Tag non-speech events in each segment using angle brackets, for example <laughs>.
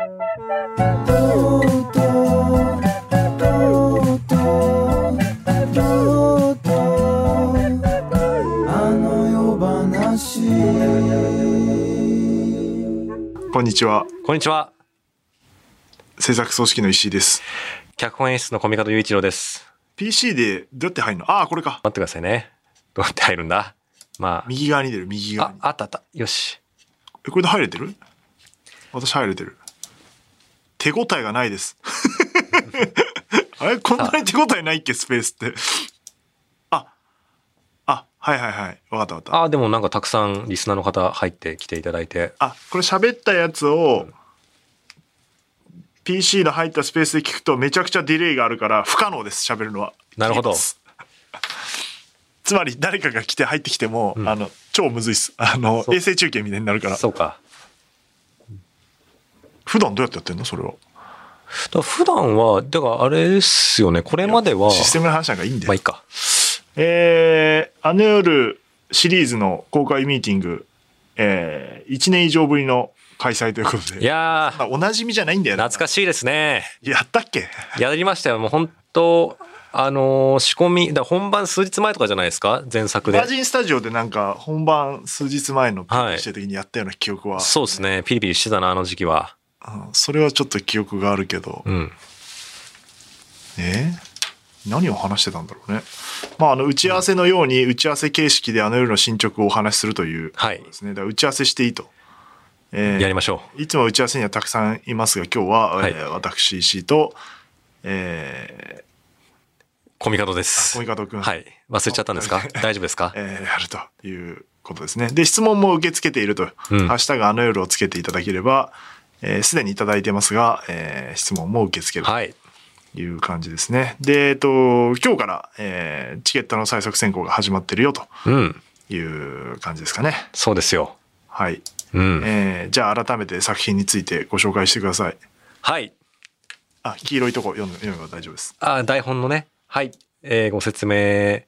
こんにちは。こんにちは。制作組織の石井です。脚本演出の小見方雄一郎です。PC でどうやって入るの？ああ、これか。待ってくださいね。どうやって入るんだ？ま右側に出る、右あ、側に。ああったあった。よし。えこれで入れてる？私入れてる。手応えがないです。<laughs> あれ？こんなに手応えないっけ？スペースって。あ、あ、はいはいはい。わかったわかった。あ、でもなんかたくさんリスナーの方入ってきていただいて。あ、これ喋ったやつを、PC の入ったスペースで聞くとめちゃくちゃディレイがあるから不可能です、喋るのは。なるほどつまり誰かが来て入ってきても、あの、超むずいっす。あの、衛星中継みたいになるから。そうか。普段どうやってやってんの？それを。だ普段は、だからあれですよね。これまでは。システムの話なんかいいんだよ。まあいいか。えー、あの夜シリーズの公開ミーティング、えー、1年以上ぶりの開催ということで。いやおなじみじゃないんだよね。懐かしいですね。やったっけ？やりましたよ。もう本当あのー仕込み、だ本番数日前とかじゃないですか？前作でバー。ジンスタジオでなんか本番数日前のはいしてる時にやったような記憶は、そうですね。ピリピリしてたな、あの時期は。うんそれはちょっと記憶があるけど、うん。え？ー何を話してたんだろうね。まあ、あの、打ち合わせのように、打ち合わせ形式であの夜の進捗をお話しするというはいですね。だから打ち合わせしていいと。えーやりましょいつも打ち合わせにはたくさんいますが、今日は、はいえー私、石井と、えう。コミカドです。コミカド君はい。忘れちゃったんですか？大丈夫ですか？ー <laughs> えーやるということですね。で、質問も受け付けていると、うんハッシュタグあの夜をつけていただければ、えーすでにいただいてますが、えー質問も受け付けるはい。という感じですね。で、えっと、今日から、えーチケットの最速選考が始まってるよとうん。いう感じですかね。そうですよ。はい。うん。えーじゃあ改めて作品についてご紹介してください。はい。あ、黄色いとこ読む読めば大丈夫です。あ、台本のね。はい。えーご説明、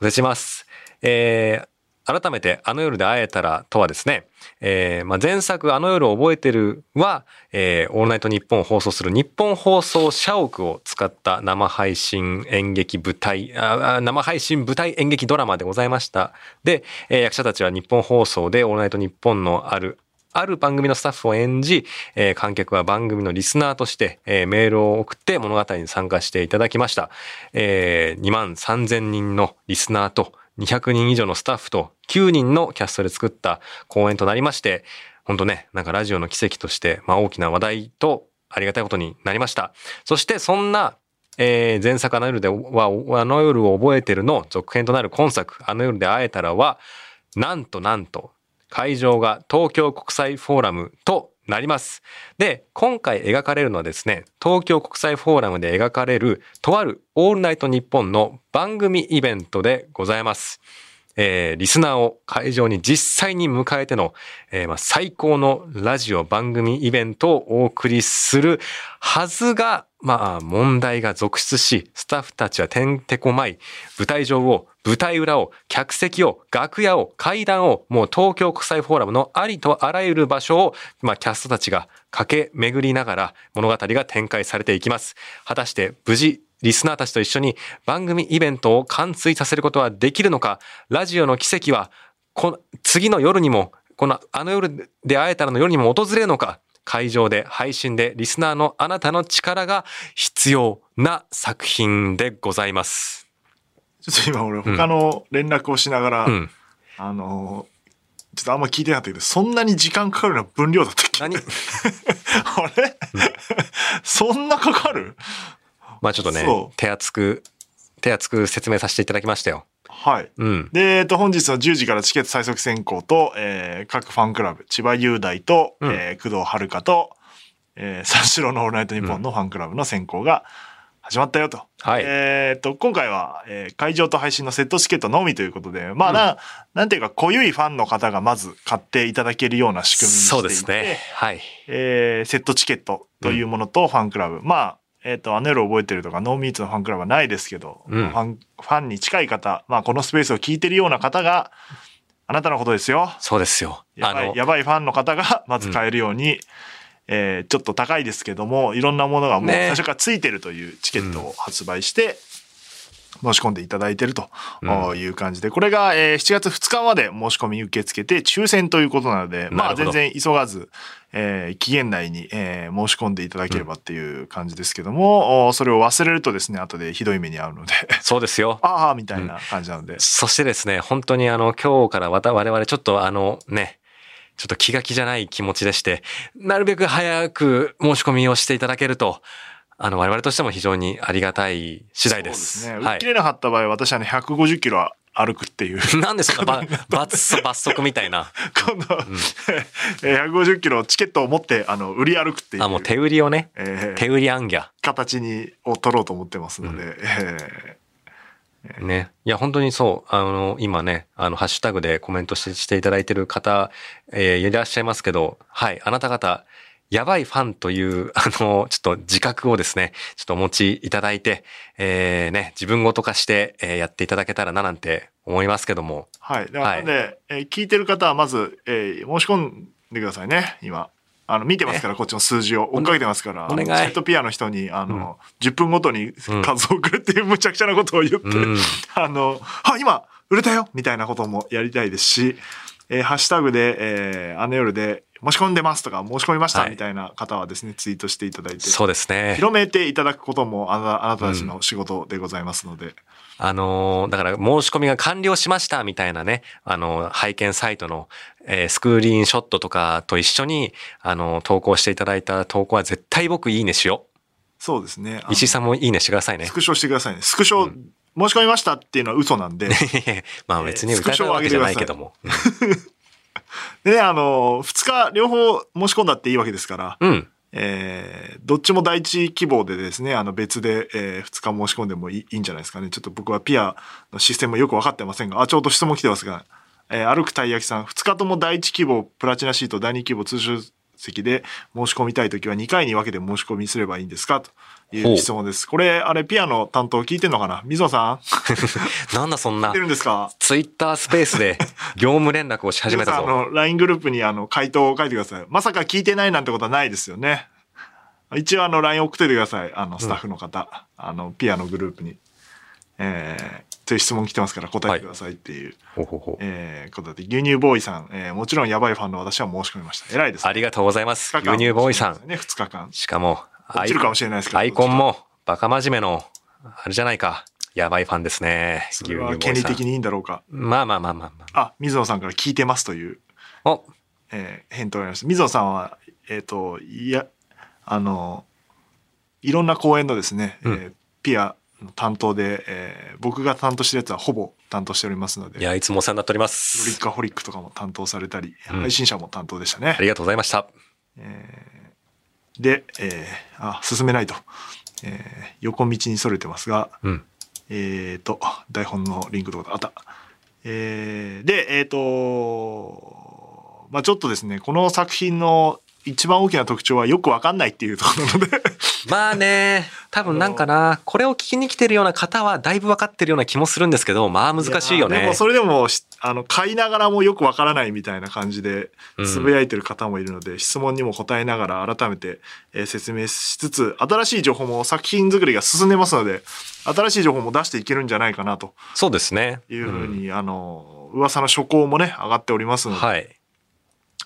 ご説明します。えー改めて、あの夜で会えたらとはですね、えーまあ、前作、あの夜覚えてるは、えーオールナイトニッポンを放送する日本放送社屋を使った生配信演劇舞台、生配信舞台演劇ドラマでございました。で、えー役者たちは日本放送でオールナイトニッポンのあるある番組のスタッフを演じ、えー観客は番組のリスナーとして、えーメールを送って物語に参加していただきました。えー2万3000人のリスナーと200人以上のスタッフと9人のキャストで作った公演となりまして、本当ね、なんかラジオの奇跡として、まあ大きな話題とありがたいことになりました。そしてそんな、えー前作あの夜では、あの夜を覚えてるの続編となる今作、あの夜で会えたらは、なんとなんと、会場が東京国際フォーラムとなります。で、今回描かれるのはですね、東京国際フォーラムで描かれるとあるオールナイト日本の番組イベントでございます。えーリスナーを会場に実際に迎えての、えーまあ、最高のラジオ番組イベントをお送りするはずが、まあ、問題が続出し、スタッフたちはてんてこまい、舞台上を、舞台裏を、客席を、楽屋を、階段を、もう東京国際フォーラムのありとあらゆる場所を、まあ、キャストたちが駆け巡りながら物語が展開されていきます。果たして無事、リスナーたちと一緒に番組イベントを完遂させることはできるのか、ラジオの奇跡は、この次の夜にも、このあの夜で会えたらの夜にも訪れるのか、会場で配信でリスナーのあなたの力が必要な作品でございます。ちょっと今俺他の連絡をしながら、うん。あのーちょっとあんま聞いてなかったけど、そんなに時間かかるような分量だったっけ？何？<laughs> あれ、そんなかかる？まあちょっとね手厚く、手厚く説明させていただきましたよ。はい。うん。で、えっと、本日の10時からチケット最速選考と、えー各ファンクラブ、千葉雄大と、うんえー工藤遥と、えー三四郎のオールナイトニッポンのファンクラブの選考が始まったよと。はいえっと、今回は、えー会場と配信のセットチケットのみということで、まあな、なんていうか、濃ゆいファンの方がまず買っていただけるような仕組みにしていてそうですね。はい。えーセットチケットというものとファンクラブ。まあ、えっ、と、アネロ覚えてるとか、ノーミーツのファンクラブはないですけど、うんファン、ファンに近い方、まあ、このスペースを聞いてるような方が、あなたのことですよ。そうですよ。やばい、あの、やばいファンの方が、まず買えるように、えーちょっと高いですけども、いろんなものがもうね最初からついてるというチケットを発売して、申し込んでいただいてるという感じで、これが、えー7月2日まで申し込み受け付けて抽選ということなので、まあ全然急がず、えー期限内に、えー申し込んでいただければっていう感じですけども、おそれを忘れるとですね、後でひどい目に遭うので、そうですよ。<laughs> ああ、みたいな感じなので、そしてですね、本当にあの、今日からわた我々ちょっとあのね、ちょっと気が気じゃない気持ちでして、なるべく早く申し込みをしていただけると、あの、我々としても非常にありがたい次第です。そうですね。はい切。れなかった場合、私はね、150キロ歩くっていう。なんでそんなば罰罰則みたいな。<laughs> 今度、えー150キロチケットを持って、あの、売り歩くっていう。あ、もう手売りをね、えー手売りアンギャ。形に、を取ろうと思ってますので、えね。いや、本当にそう。あの、今ね、あの、ハッシュタグでコメントしてしていただいてる方、えーいらっしゃいますけど、はい、あなた方、やばいファンという、<laughs> あの、ちょっと自覚をですね、ちょっとお持ちいただいて、えー、ね、自分ごと化して、えーやっていただけたらななんて思いますけども。ーはい。だからはいで、えー聞いてる方はまず、えー申し込んでくださいね、今。あの、見てますから、こっちの数字を追っかけてますから、お願いチケットピアの人に、あの、10分ごとに数を送るっていう無茶苦茶なことを言って、うん。あの、あ、今、売れたよみたいなこともやりたいですし、えーハッシュタグで、えーあの夜で申し込んでますとか、申し込みましたはいみたいな方はですね、ツイートしていただいて、そうですね。広めていただくこともあなあなたたちの仕事でございますので、あのーだから申し込みが完了しましたみたいなね、あのー拝見サイトの、えースクリーンショットとかと一緒に、あのー投稿していただいた投稿は絶対僕いいねしよそうですね。石井さんもいいねしてくださいねス。クショしてくださいね。スクショ、申し込みましたっていうのは嘘なんで、<laughs> まあ別にえースクショを歌えたわけじゃないけども。でね、あの、2日両方申し込んだっていいわけですから、うん。えーどっちも第一希望でですね、あの別で、え2日申し込んでもいいいいんじゃないですかね。ちょっと僕はピアのシステムよく分かってませんが、あ、ちょうど質問来てますが、えー歩くたい焼きさん、2日とも第一希望、プラチナシート、第二希望、通常席で申し込みたいときは2回に分けて申し込みすればいいんですか？という質問です。これ、あれ、ピアの担当聞いてんのかな？水野さん？<laughs> なんだそんな聞いて、るんですか？ツイッタースペースで <laughs> 業務連絡をし始めたぞ。皆さんあの、LINE グループにあの、回答を書いてください。まさか聞いてないなんてことはないですよね。一応あの、LINE 送っててください。あの、スタッフの方。あの、ピアのグループに。えー、という質問来てますから答えてくださいっていう、ほうほうほうえーことで、牛乳ボーイさん、えーもちろんやばいファンの私は申し込みました。偉いです、ありがとうございます。牛乳ボーイさん。ね、2日間。しかも、落ちるかもしれないですけどアイコンも、バカ真面目の、あれじゃないか。やばいファンですね。牛それは。権利的にいいんだろうか。まあまあまあまあまあ、水野さんから聞いてますという、あ。お、えー返答がありました。水野さんは、えっ、と、いや、あの、いろんな公演のですね、えーピアの担当で、えー僕が担当してるやつはほぼ担当しておりますので、いや、いつもお世話になっておりまロリすッ。カホリックとかも担当されたり、うん配信者も担当でしたねあ。りがとうございました。で、えーあ、進めないと。えー横道にそれてますが、うん。えーと、台本のリンクとかあった。えーで、えーと、まあちょっとですね、この作品の一番大きな特徴はよくわかんないっていうところなので、まあね、多分なんかな、これを聞きに来てるような方はだいぶ分かってるような気もするんですけど、まあ難しいよねやでも。それでもしあの買いながらもよくわからないみたいな感じでうんつぶやいてる方もいるので、質問にも答えながら改めて、えー説明しつつ新しい情報も作品作りが進んでますので新しい情報も出していけるんじゃないかなとそうですね。いうふううんに、あの噂の初稿もね上がっておりますので、はい。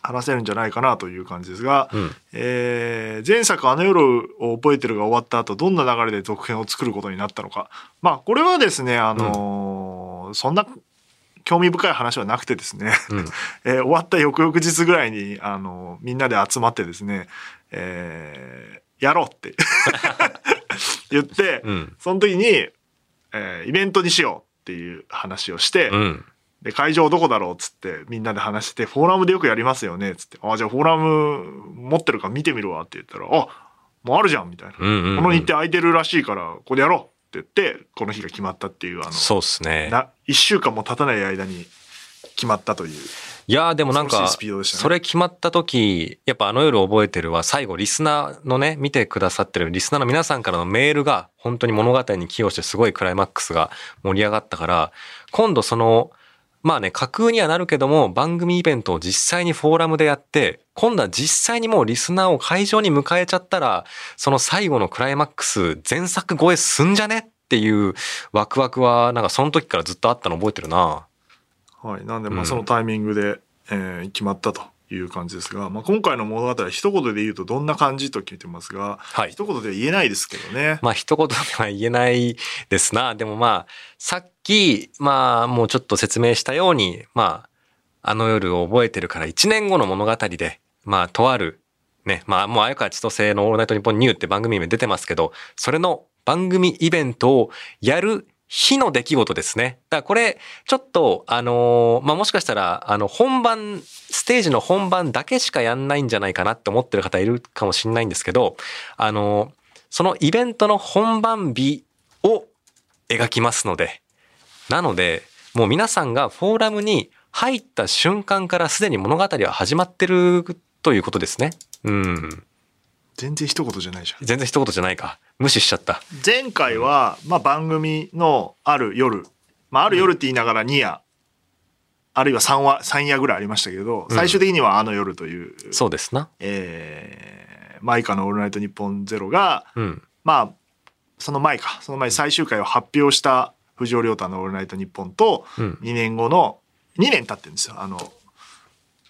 話せるんじゃないかなという感じですが、うん。えー前作「あの夜を覚えてる」が終わった後どんな流れで続編を作ることになったのかまあこれはですねあのーそんな興味深い話はなくてですね、うん。<laughs> えー終わった翌々日ぐらいに、あのみんなで集まってですね、えーやろうって <laughs> 言って、うん。その時に、えーイベントにしようっていう話をして、うん。で、会場どこだろうっつってみんなで話してて、フォーラムでよくやりますよねっつって、あ、じゃあフォーラム持ってるから見てみるわって言ったら、あ、もうあるじゃんみたいな。うんうんうんこの日程空いてるらしいから、ここでやろうって言って、この日が決まったっていう、あの、そうですね。な1週間も経たない間に決まったという。いやーでもなんかそれ決まった時やっぱあの夜覚えてるは最後リスナーのね見てくださってるリスナーの皆さんからのメールが本当に物語に寄与してすごいクライマックスが盛り上がったから今度そのまあね、架空にはなるけども、番組イベントを実際にフォーラムでやって、今度は実際にもうリスナーを会場に迎えちゃったら、その最後のクライマックス、前作超えすんじゃね？っていうワクワクは、なんかその時からずっとあったの覚えてるな。はい。なんで、まあ、うんそのタイミングで、えー決まったという感じですが、まあ、今回の物語は一言で言うとどんな感じと聞いてますが、はい。一言では言えないですけどね。まあ一言では言えないですな。でもまあ、さっき、まあもうちょっと説明したように、まあ、あの夜を覚えてるから1年後の物語で、まあとある、ね、まあもう綾川千歳のオールナイトニッポンニューって番組名出てますけど、それの番組イベントをやる日の出来事ですね。だからこれ、ちょっと、あのーまあ、もしかしたら、あの、本番、ステージの本番だけしかやんないんじゃないかなって思ってる方いるかもしれないんですけど、あのーそのイベントの本番日を描きますので、なので、もう皆さんがフォーラムに入った瞬間からすでに物語は始まってるということですね。うん。全然一言じゃないじゃん。全然一言じゃないか。無視しちゃった。前回は、まあ、番組のある夜、まあ、ある夜って言いながら2夜、あるいは3話、3夜ぐらいありましたけど、うん最終的にはあの夜という、そうですな。えー、マイカのオールナイトニッポンゼロが、うん。まあ、その前か、その前に最終回を発表した藤尾亮太のオールナイトニッポンと、うん。2年後の、2年経ってるんですよ。あの、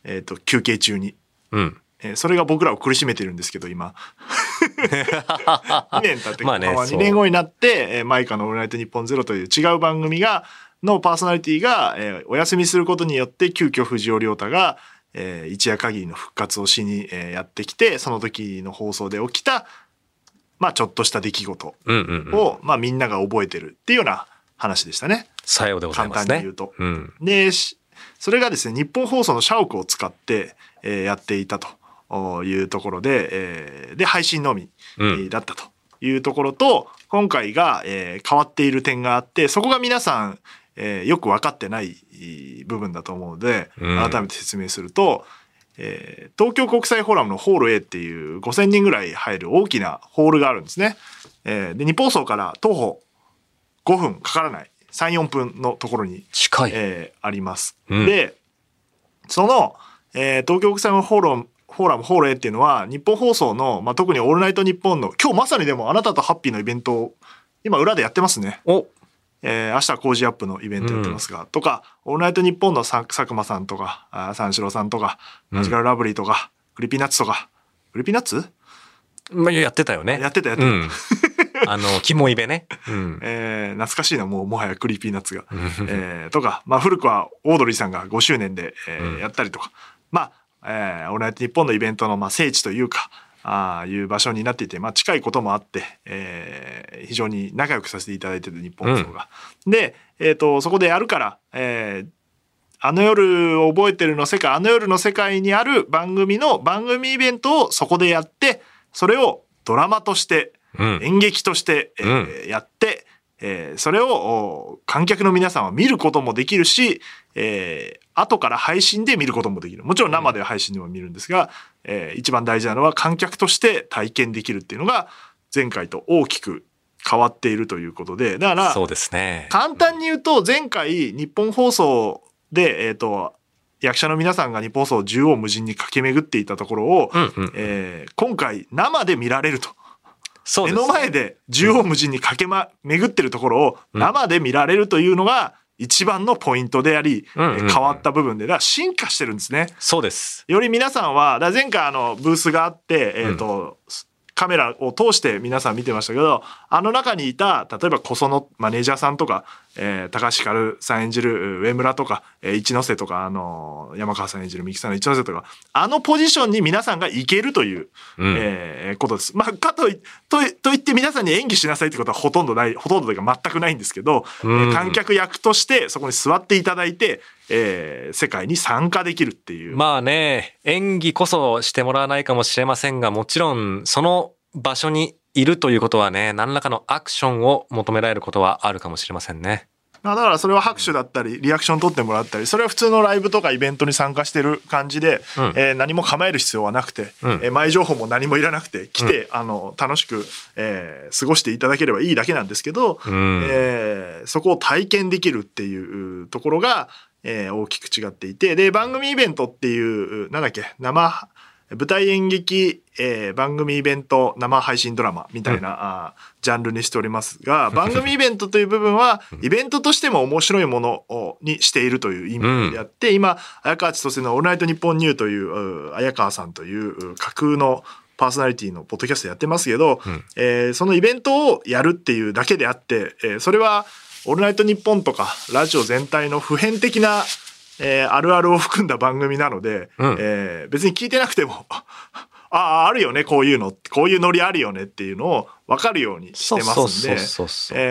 えっ、と、休憩中に。うん。えーそれが僕らを苦しめてるんですけど、今。<laughs> 2年経って、まあね2そう年後になって、えーマイカのオールナイトニッポンゼロという違う番組が、のパーソナリティが、えーお休みすることによって、急遽藤尾亮太が、えー一夜限りの復活をしに、えーやってきて、その時の放送で起きた、まあ、ちょっとした出来事うんうんうん。を、まあ、みんなが覚えてるっていうような話でしたね。さようでございますね。簡単に言うとうん。で、しそれがですね、日本放送の社屋を使って、えーやっていたとおいうところで、えーで、配信のみ、だったというところと、今回が、えー変わっている点があって、そこが皆さん、えーよく分かってないい部分だと思うので、うん改めて説明すると、えー東京国際フォーラムのホール A っていう5000人ぐらい入る大きなホールがあるんですね。えーで、日本放送から徒歩5分かからない、3、4分のところに近い。えーあります。うんで、その、えー東京国際フォーラム、フォーラムホール A っていうのは、ニッポン放送の、まあ、特にオールナイトニッポンの、今日まさにでもあなたとハッピーのイベントを、今裏でやってますね。おえー明日は Cozy Up のイベントやってますが、とか、オールナイトニッポンのさ佐久間さんとか、あー三四郎さんとか、マヂカルラブリーとか、 Creepy Nuts とか、 Creepy Nuts？まあ、やってたよね。やってたやってた。うん。<laughs> あの、キモイベね。うん。えー懐かしいな、もうもはや Creepy Nuts が。えーとか、まあ、古くはオードリーさんが5周年で、えーうんやったりとか、まあ、えー、オールナイトニッポンのイベントの、まあ、聖地というか、ああいう場所になっていて、まあ、近いこともあって、えー非常に仲良くさせていただいてるニッポン放送が。で、えっ、と、そこでやるから、えーあの夜を覚えてるの世界、あの夜の世界にある番組の番組イベントをそこでやって、それをドラマとして、うん。演劇として、えーやって、えーそれをお観客の皆さんは見ることもできるし、えー後から配信で見ることもできる。もちろん生では配信でも見るんですが、えー一番大事なのは観客として体験できるっていうのが前回と大きく変わっているということで、だから、そうですね。簡単に言うと前回日本放送で、えっ、と、役者の皆さんが日本放送を縦横無尽に駆け巡っていたところを、うんうん。えー今回生で見られると。目の前で縦横無尽に駆けま、巡ってるところをうん生で見られるというのが一番のポイントであり、うんうんうんえ変わった部分で、だから進化してるんですね。そうです。より皆さんは、だ前回あのブースがあって、えっ、と、カメラを通して皆さん見てましたけど、あの中にいた、例えば小園マネージャーさんとか、えー高橋ひかるさん演じる上村とか、えー一ノ瀬とか、あの山川さん演じる三木さんの一ノ瀬とか、あのポジションに皆さんが行けるという、うんえーことです。まあ、かといといと言って皆さんに演技しなさいってことはほとんどない、ほとんどというか全くないんですけど、うんえー観客役としてそこに座っていただいて、えー世界に参加できるっていう。まあね、演技こそしてもらわないかもしれませんが、もちろんその場所にいるということはね、何らかのアクションを求められることはあるかもしれませんね。まあだからそれは拍手だったりリアクション取ってもらったりそれは普通のライブとかイベントに参加してる感じで、うんえー何も構える必要はなくて、うんえー前情報も何もいらなくて来て、あの楽しく、えー過ごしていただければいいだけなんですけど、うん。えーそこを体験できるっていうところが、えー大きく違っていて、で、番組イベントっていう、なんだっけ、生、舞台演劇、えー番組イベント、生配信ドラマみたいな、あージャンルにしておりますが、<laughs> 番組イベントという部分は、イベントとしても面白いものをにしているという意味であって、今、綾川千歳のオールナイトニッポンニューという、う綾川さんというう架空のパーソナリティのポッドキャストやってますけど、えーそのイベントをやるっていうだけであって、えーそれは、オールナイトニッポンとかラジオ全体の普遍的な、えーあるあるを含んだ番組なので、うん。えー別に聞いてなくても <laughs> あああるよねこういうの。こういうノリあるよねっていうのを分かるようにしてますんで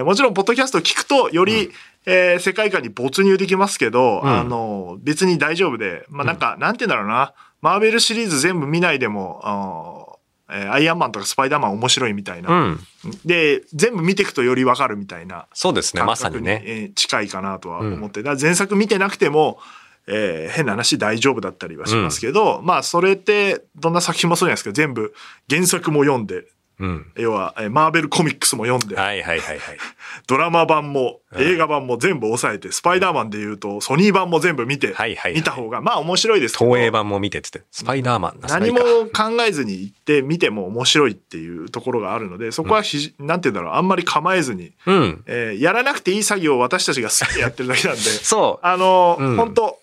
もちろんポッドキャストを聞くとより、えー世界観に没入できますけど、うん。あの別に大丈夫でまあなんか、なんて言うんだろうな。マーベルシリーズ全部見ないでもえーアイアンマンとかスパイダーマン面白いみたいな、うん。で全部見ていくとより分かるみたいなそうですね、まさにね。えー近いかなとは思って、だから前作見てなくても、えー変な話大丈夫だったりはしますけど、まあそれってどんな作品もそうじゃないですか全部原作も読んでうん。要は、えーマーベルコミックスも読んで、はいはいはいはい。<laughs> ドラマ版もうん。映画版も全部抑えて、スパイダーマンでいうとソニー版も全部見て、はいはいはい。見た方がまあ面白いですけど。東映版も見てってスパイダーマンな何も考えずに行って見ても面白いっていうところがあるのでそこはひじ、なんて言うんだろうあんまり構えずに、うん。えーやらなくていい作業を私たちが好きでやってるだけなんで。<laughs> そあの、うん。本当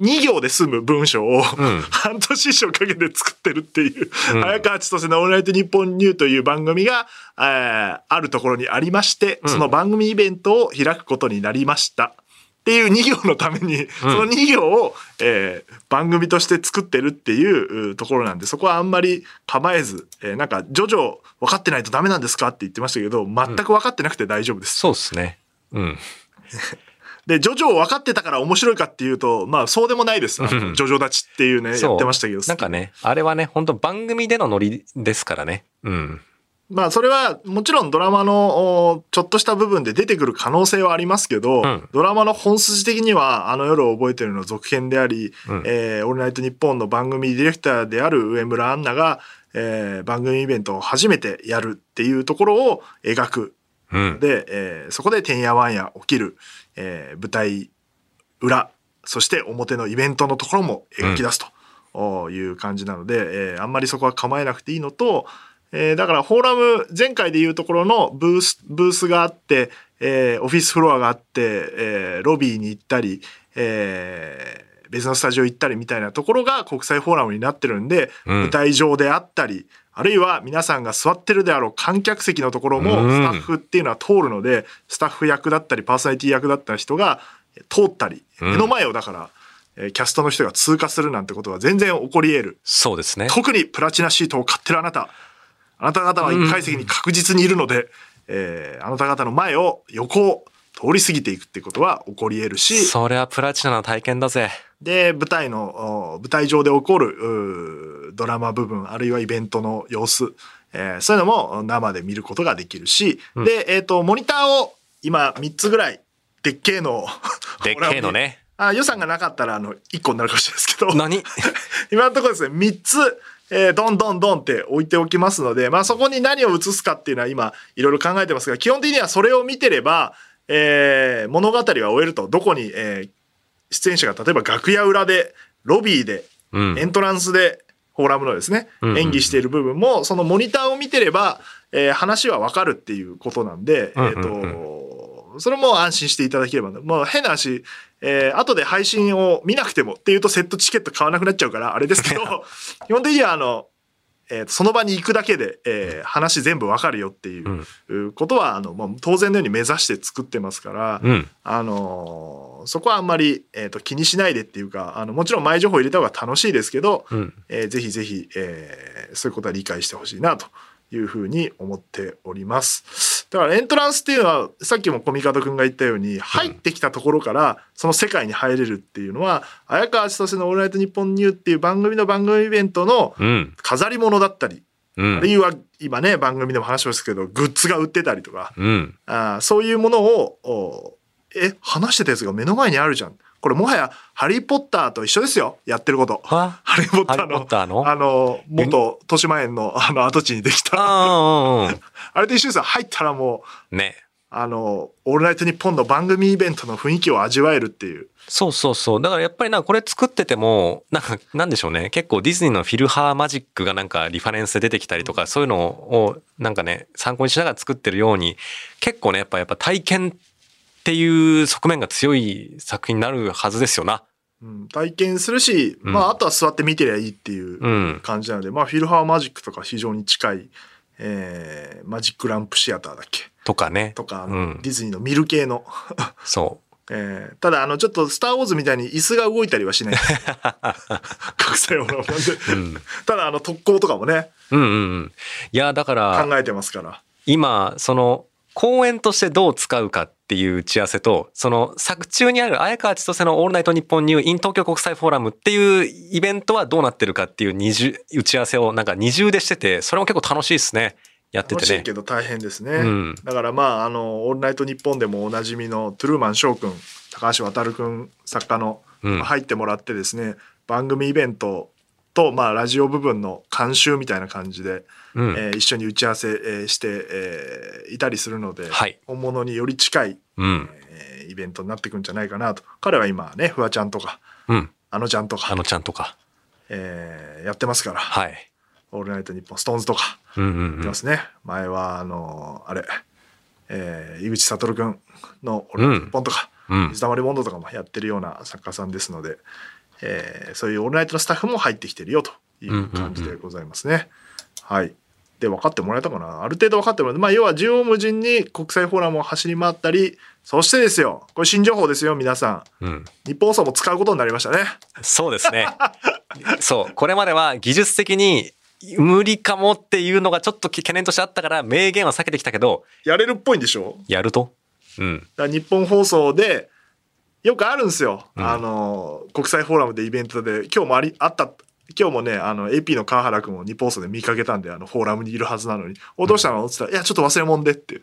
2行で済む文章を、ん半年以上かけて作ってるっていう、うん早川千歳のオールナイトニッポンニューという番組が、えーあるところにありまして、うんその番組イベントを開くことになりました。っていう2行のために、その2行を、えー番組として作ってるっていううところなんで、そこはあんまり構えず、えーなんか、ジョジョ分かってないとダメなんですかって言ってましたけど、全く分かってなくて大丈夫でう。す。そうですね。うん。<laughs> で、ジョジョを分かってたから面白いかっていうと、まあそうでもないです。ジョジョ立ちっていうね、やってましたけど。なんかね、あれはね、本当番組でのノリですからね。うん。まあそれはもちろんドラマのおちょっとした部分で出てくる可能性はありますけど、うんドラマの本筋的にはあの夜を覚えてるの続編であり、うんえーオールナイトニッポンの番組ディレクターである上村アンナが、えー番組イベントを初めてやるっていうところを描くうん。で、えーそこでてんやわんや起きる、えー舞台裏そして表のイベントのところも描き出すとおいう感じなので、えーあんまりそこは構えなくていいのと、えーだからフォーラム前回でいうところのブースブースがあって、えーオフィスフロアがあって、えーロビーに行ったり、えー別のスタジオ行ったりみたいなところが国際フォーラムになってるんで、うん舞台上であったりあるいは皆さんが座ってるであろう観客席のところもうんスタッフっていうのは通るので、スタッフ役だったりパーソナリティ役だった人がえ通ったり、うん目の前をだから、えーキャストの人が通過するなんてことは全然起こり得る。そうですね。特にプラチナシートを買ってるあなた、あなた方は1階席に確実にいるので、えーあなた方の前を横を通り過ぎていくってことは起こり得るし、それはプラチナの体験だぜ。で、舞台の、お舞台上で起こるドラマ部分、あるいはイベントの様子、えーそういうのも生で見ることができるし、うんで、えっ、と、モニターを今3つぐらい、でっけえのを <laughs> でっけえのね。あ予算がなかったらあの1個になるかもしれないですけど何？<laughs> 今のところですね3つ、えーどんどんどんって置いておきますので、まあ、そこに何を映すかっていうのは今いろいろ考えてますが基本的にはそれを見てれば、えー物語は終えるとどこに、えー出演者が例えば楽屋裏でロビーでうんエ。ントランスでフォーラムのですね、うんうんうん演技している部分もそのモニターを見てれば、えー話はわかるっていうことなんで、うんうんうんえー、とそれも安心していただければまあ変な話、えー後で配信を見なくてもっていうとセットチケット買わなくなっちゃうからあれですけど <laughs> 基本的にはあの、えーとその場に行くだけで、えー話全部わかるよっていううことはあの、まあ、当然のように目指して作ってますから、うん。あのーそこはあんまり、えー、と気にしないでっていうかあのもちろん前情報入れた方が楽しいですけど、うん。えーぜひぜひ、えーそういうことは理解してほしいなというふうに思っております。だからエントランスっていうのはさっきもコミカドくんが言ったように入ってきたところからその世界に入れるっていうのは綾川千歳の「オールナイトニッポンニュー」っていう番組の番組イベントのうん。飾り物だったり、うんある。いは今ね番組でも話しましたけどグッズが売ってたりとかうん。あーそういうものをおえ話してたやつが目の前にあるじゃんこれもはや「ハリー・ポッター」と一緒ですよやってること。は？ハリー・ポッターのあの元豊島園のあの跡地にできたあ <laughs> あれと一緒ですよ入ったらもうん。ね。あの、オールナイトニッポンの番組イベントの雰囲気を味わえるっていう。そうそうそう。だからやっぱりなこれ作ってても、なんか、なんでしょうね。結構ディズニーのフィルハーマジックがなんかリファレンスで出てきたりとか、そういうのをなんかね、参考にしながら作ってるように、結構ね、やっぱやっぱ体験っていう側面が強い作品になるはずですよな。うん、体験するし、うんまあ、あとは座って見てりゃいいっていううん。感じなので、まあ、フィルハーマジックとか非常に近い、えーマジックランプシアターだっけ？とかね。とか、うんディズニーの見る系の。そ <laughs> えーただ、あの、ちょっと、スター・ウォーズみたいに椅子が動いたりはしない。国際オーラなんで。う。うん。ただ、あの、特攻とかもね、うんうんうん。いや、だから、考えてますから。今、その、公演としてどう使うかっていう打ち合わせと、その作中にある綾川千歳のオールナイトニッポンニュー in 東京国際フォーラムっていうイベントはどうなってるかっていう二重、打ち合わせをなんか二重でしてて、それも結構楽しいですね。やっててね。楽しいけど大変ですね。うんだからまあ、あの、オールナイトニッポンでもおなじみのトゥルーマン翔くん、高橋渡くん作家のうん。入ってもらってですね、番組イベントと、まあ、ラジオ部分の監修みたいな感じで、うん。えー一緒に打ち合わせ、えーして、えーいたりするので、はい本物により近い、うん。えーイベントになってくんじゃないかなと。彼は今ね、フワちゃんとか、うん。あのちゃんとか、あのちゃんとか。えーやってますから、はい。オールナイトニッポン、 SixTONES とか、うんうんうんやってま。すね。前は、あのあれ、えー井口理くんのオールナイトニッポンとか、うん水溜りボンドとかもやってるような作家さんですので、えーそういうオールナイトのスタッフも入ってきてるよという感じでございますね。はい。で、分かってもらえたかな？ある程度分かってもらえた。まあ、要は縦横無尽に国際フォーラムを走り回ったり、そしてですよ、これ新情報ですよ、皆さん。うん。ニッポン放送も使うことになりましたね。そうですね。<laughs> そう。これまでは技術的に無理かもっていうのがちょっと懸念としてあったから、明言は避けてきたけど、やれるっぽいんでしょ？やるとうん。だ日本放送でよくあるんですよ、うんあの国際フォーラムでイベントで今日もありあった今日もねあの AP の川原君を日本放送で見かけたんであのフォーラムにいるはずなのに「おどうしたの?」って言ったら「いやちょっと忘れ物で」って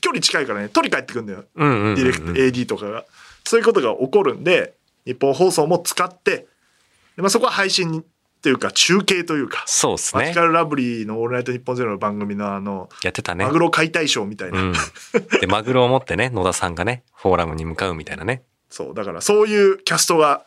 距離近いからね取り帰ってくんだよ。ディレクト AD とかがそういうことが起こるんで日本放送も使ってで、まあ、そこは配信というか中継というかそうですねマジカ。ルラブリーの「オールナイトニッポンゼロの番組のあのやってたね。マグロ解体ショーみたいな、うん。で、マグロを持ってね、野田さんがね、フォーラムに向かうみたいなね。そう、だからそういうキャストが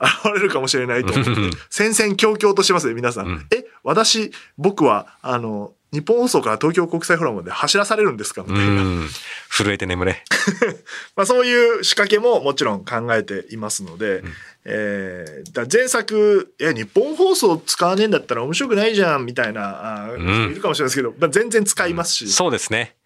現れるかもしれないと思ってうん、戦々恐々としてますね、皆さん。うんえ、私、僕は、あの、日本放送から東京国際フォーラムまで走らされるんですか？みうたいな。ん。震えて眠れ。<laughs> まあそういう仕掛けももちろん考えていますので、えーだ前作、え、日本放送使わねえんだったら面白くないじゃん、みたいな、あいるかもしれないですけど、まあ、全然使いますし。そうですね。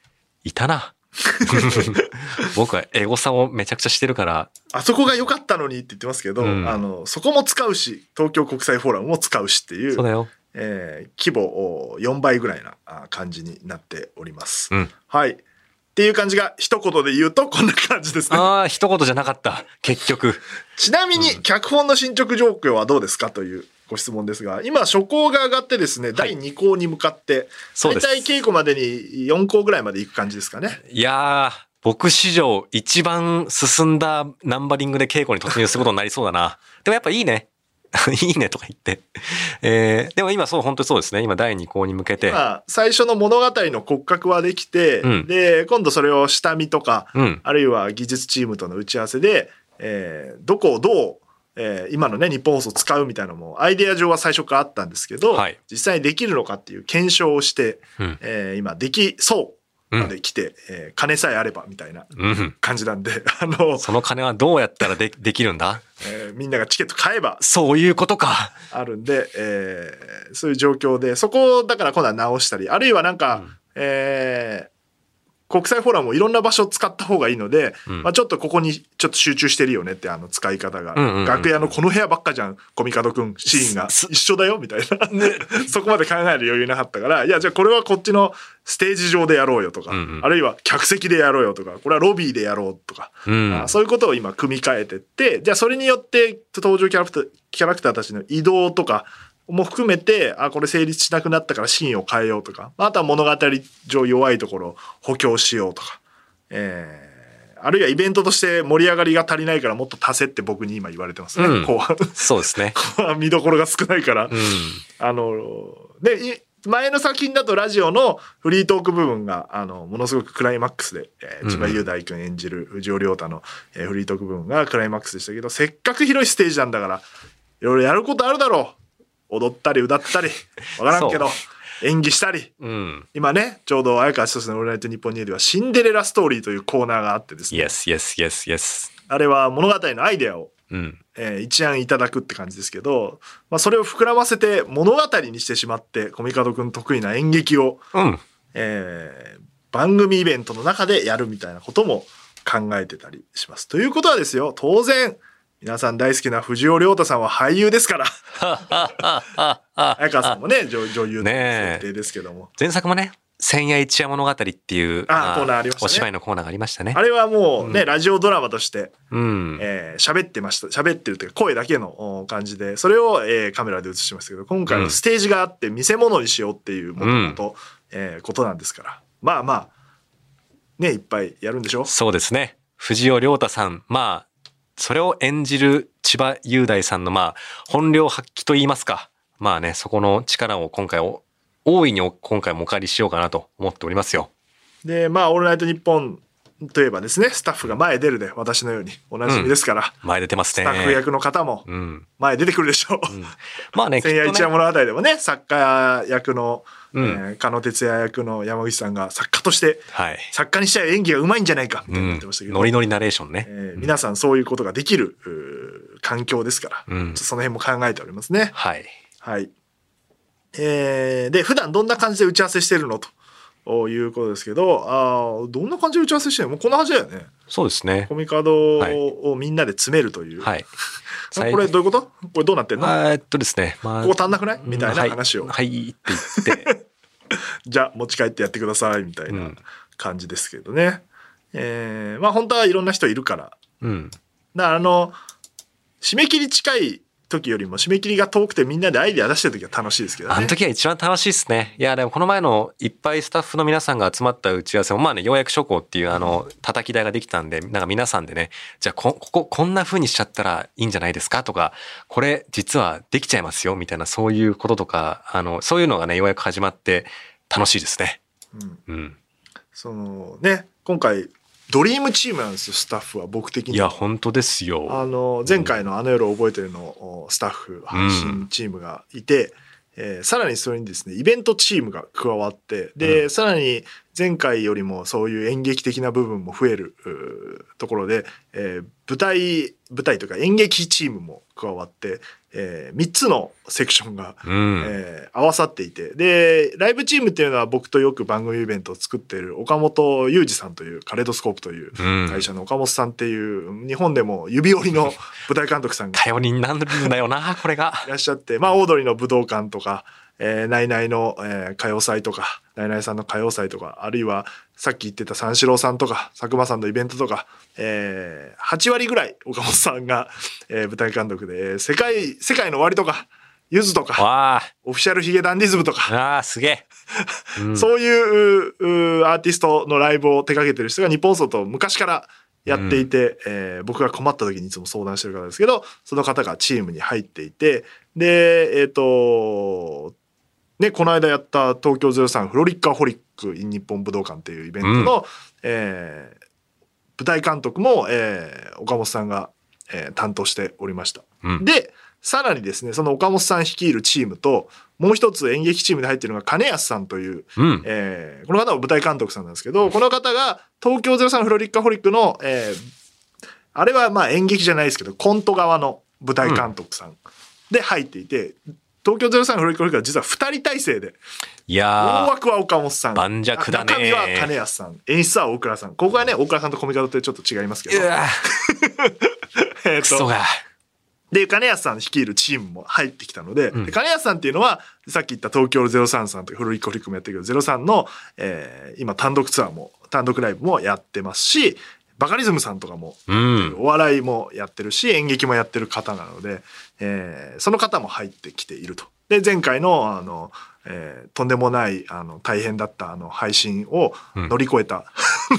いたな。<laughs> 僕はエゴサをめちゃくちゃしてるから、あそこが良かったのにって言ってますけど、うんあの、そこも使うし、東京国際フォーラムも使うしっていうそう、だよ。えー規模を4倍ぐらいなあ感じになっております。うん。はい。っていう感じが一言で言うとこんな感じですね。ああ、一言じゃなかった。結局。<laughs> ちなみに脚本の進捗状況はどうですかというご質問ですが、今初稿が上がってですね、第2項に向かって、大体稽古までに4項ぐらいまで行く感じですかね。いやー、僕史上一番進んだナンバリングで稽古に突入することになりそうだな。<laughs> でもやっぱいいね。<laughs> いいねとか言って。えー、でも今そう、本当にそうですね。今第2項に向けて。まあ、最初の物語の骨格はできて、うんで、今度それを下見とか、うん。あるいは技術チームとの打ち合わせで、えーどこをどう、えー今のね日本放送使うみたいなのもアイデア上は最初からあったんですけど、はい実際にできるのかっていう検証をして、うん。えー今できそうまで来て、えー金さえあればみたいなうん。感じなんで <laughs> あの、その金はどうやったらでできるんだ？えーみんながチケット買えばそういうことか。あるんで、えーそういう状況でそこをだから今度は直したりあるいはなんか、うんえー国際フォーラムをいろんな場所を使った方がいいので、うん。まあ、ちょっとここにちょっと集中してるよねってあの使い方が、うんうんうん楽屋のこの部屋ばっかじゃんコミカドくんシーンが。す一緒だよみたいな、<laughs> そこまで考える余裕なかったからいやじゃあこれはこっちのステージ上でやろうよとか、うんうん。あるいは客席でやろうよとかこれはロビーでやろうとか、うん。あ。そういうことを今組み替えてってじゃあそれによって登場キャラクターキャラクターたちの移動とかも含めてあこれ成立しなくなったからシーンを変えようとかあとは物語上弱いところを補強しようとか、えーあるいはイベントとして盛り上がりが足りないからもっと足せって僕に今言われてますね、うん後半そうですね。<laughs> 後半見どころが少ないから、うん。あのでい前の作品だとラジオのフリートーク部分が、あの、ものすごくクライマックスで、えーうん千葉雄大君演じる藤尾亮太の、えーフリートーク部分がクライマックスでしたけど、せっかく広いステージなんだから、いろいろやることあるだろう。踊ったり歌ったり、わからんけどそ、演技したり。うん。今ね、ちょうど綾川千歳のオールナイトニッポンニューではシンデレラストーリーというコーナーがあってですね、yes, yes, yes, yes. あれは物語のアイデアをうん。えー一案いただくって感じですけど、まあ、それを膨らませて物語にしてしまってコミカドくん得意な演劇を、うん。えー番組イベントの中でやるみたいなことも考えてたりします。ということはですよ当然皆さん大好きな藤尾亮太さんは俳優ですから。<laughs> 綾川さんもね女女優の設定ですけども、前作もね、千夜一夜物語っていう、あコーナーありましたね。お芝居のコーナーがありましたね。あ。れはもうね、ラジオドラマとしてうん。えー喋ってました。喋ってるというか声だけのお感じでそれを、えーカメラで映してましたけど今回はステージがあって見せ物にしようっていうもともとえーことなんですから。まあまあねいっぱいやるんでしょ？そうですね。藤尾亮太さん。まあ、それを演じる千葉雄大さんの、まあ、本領発揮といいますか。まあね、そこの力を今回を、大いに今回もお借りしようかなと思っておりますよ。でまあ「オールナイトニッポン」といえばですねスタッフが前出るで私のようにおなじみですから、前出てますね。スタッフ役の方もうん。前出てくるでしょう。まあね、<laughs> 千夜一夜。物語でもね作家役の、うんえー加納哲也役の山口さんが作家としてはい。作家にしちゃ演技がうまいんじゃないかみたいになうんってましたけ。ど、ノリノリナレーションね。えー皆さんそういうことができる環境ですから、うんその辺も考えておりますね。はい。はい。えーで、普段どんな感じで打ち合わせしてるのということですけど、あーどんな感じで打ち合わせしてもうこんな感じだよね。そうですねコ。ミカドをみんなで詰めるという。はい。<laughs> これどういうこと？これどうなってんの？こえーっとですね。まあ、こ足んなくない？みたいな話を。はい。はいって言って、<laughs> じゃあ持ち帰ってやってくださいみたいうなん感じですけどね。えーまあ本当はいろんな人いるからうん。だからあの締め切り近い時よりも締め切りが遠くてみんなでアイデア出してる時は楽しいですけどね。あの時は一番楽しいですね。いや、でもこの前のいっぱいスタッフの皆さんが集まった打ち合わせも、まあね、ようやく諸行っていうあの、叩き台ができたんで、なんか皆さんでね、じゃあこ、ここ、こんな風にしちゃったらいいんじゃないですかとか、これ実はできちゃいますよみたいなそういうこととか、あの、そういうのがね、ようやく始まって楽しいですね。うんうん。そのね今回ドリームチームなんですよスタッフは僕的にいや、本当ですよ。あの前回の「あの夜を覚えてるの」おスタッフ配信チームがいて、えーさらにそれにですねイベントチームが加わってで、さらに前回よりもそういう演劇的な部分も増えるところで、えー舞台舞台というか演劇チームも加わって、え3つのセクションがうん。えー合わさっていてでライブチームっていうのは僕とよく番組イベントを作っている岡本裕二さんというカレドスコープといううん会社の岡本さんっていう日本でも指折りの <laughs> 舞台監督さんが頼りになるんだよな、これが。いらっしゃってまあオードリーの武道館とか、えー、ナイナイの、えー歌謡祭とかナイナイさんの歌謡祭とかあるいはさっき言ってた三四郎さんとか佐久間さんのイベントとか、えー、8割ぐらい岡本さんが、えー舞台監督で、えー世界世界の終わりとかゆずとかオフィシャルヒゲダンディズムとかああ、すげえ。うん。そういうううアーティストのライブを手掛けてる人が日本層と昔からやっていて、えー僕が困った時にいつも相談してる方ですけどその方がチームに入っていてでえっ、とねこの間やった東京03フロリッカホリック in 日本武道館っていうイベントの、えー舞台監督も、えー岡本さんが、えー担当しておりました。うんでさらにですねその岡本さん率いるチームともう一つ演劇チームで入っているのが金安さんという、うん。えーこの方は舞台監督さんなんですけどこの方が東京03フロリッカホリックの、えーあれはまあ演劇じゃないですけどコント側の舞台監督さんで入っていて、東京03フロリッカホリックは実は2人体制で。い大やー、枠は岡本さん。盤石だね。中身は金安さん。演出は大倉さん。ここはね大倉さんとコミカドってちょっと違いますけど。<laughs> えーと。クソが。で金安さん率いるチームも入ってきたので,、ん。で金安さんっていうのはさっき言った東京03さんというフルリコリックもやってるけど03の、えー今単独ツアーも単独ライブもやってますしバカリズムさんとかもうん。お笑いもやってるし演劇もやってる方なので、えーその方も入ってきていると。で前回のあの、えーとんでもないあの大変だったあの配信を乗り越えた、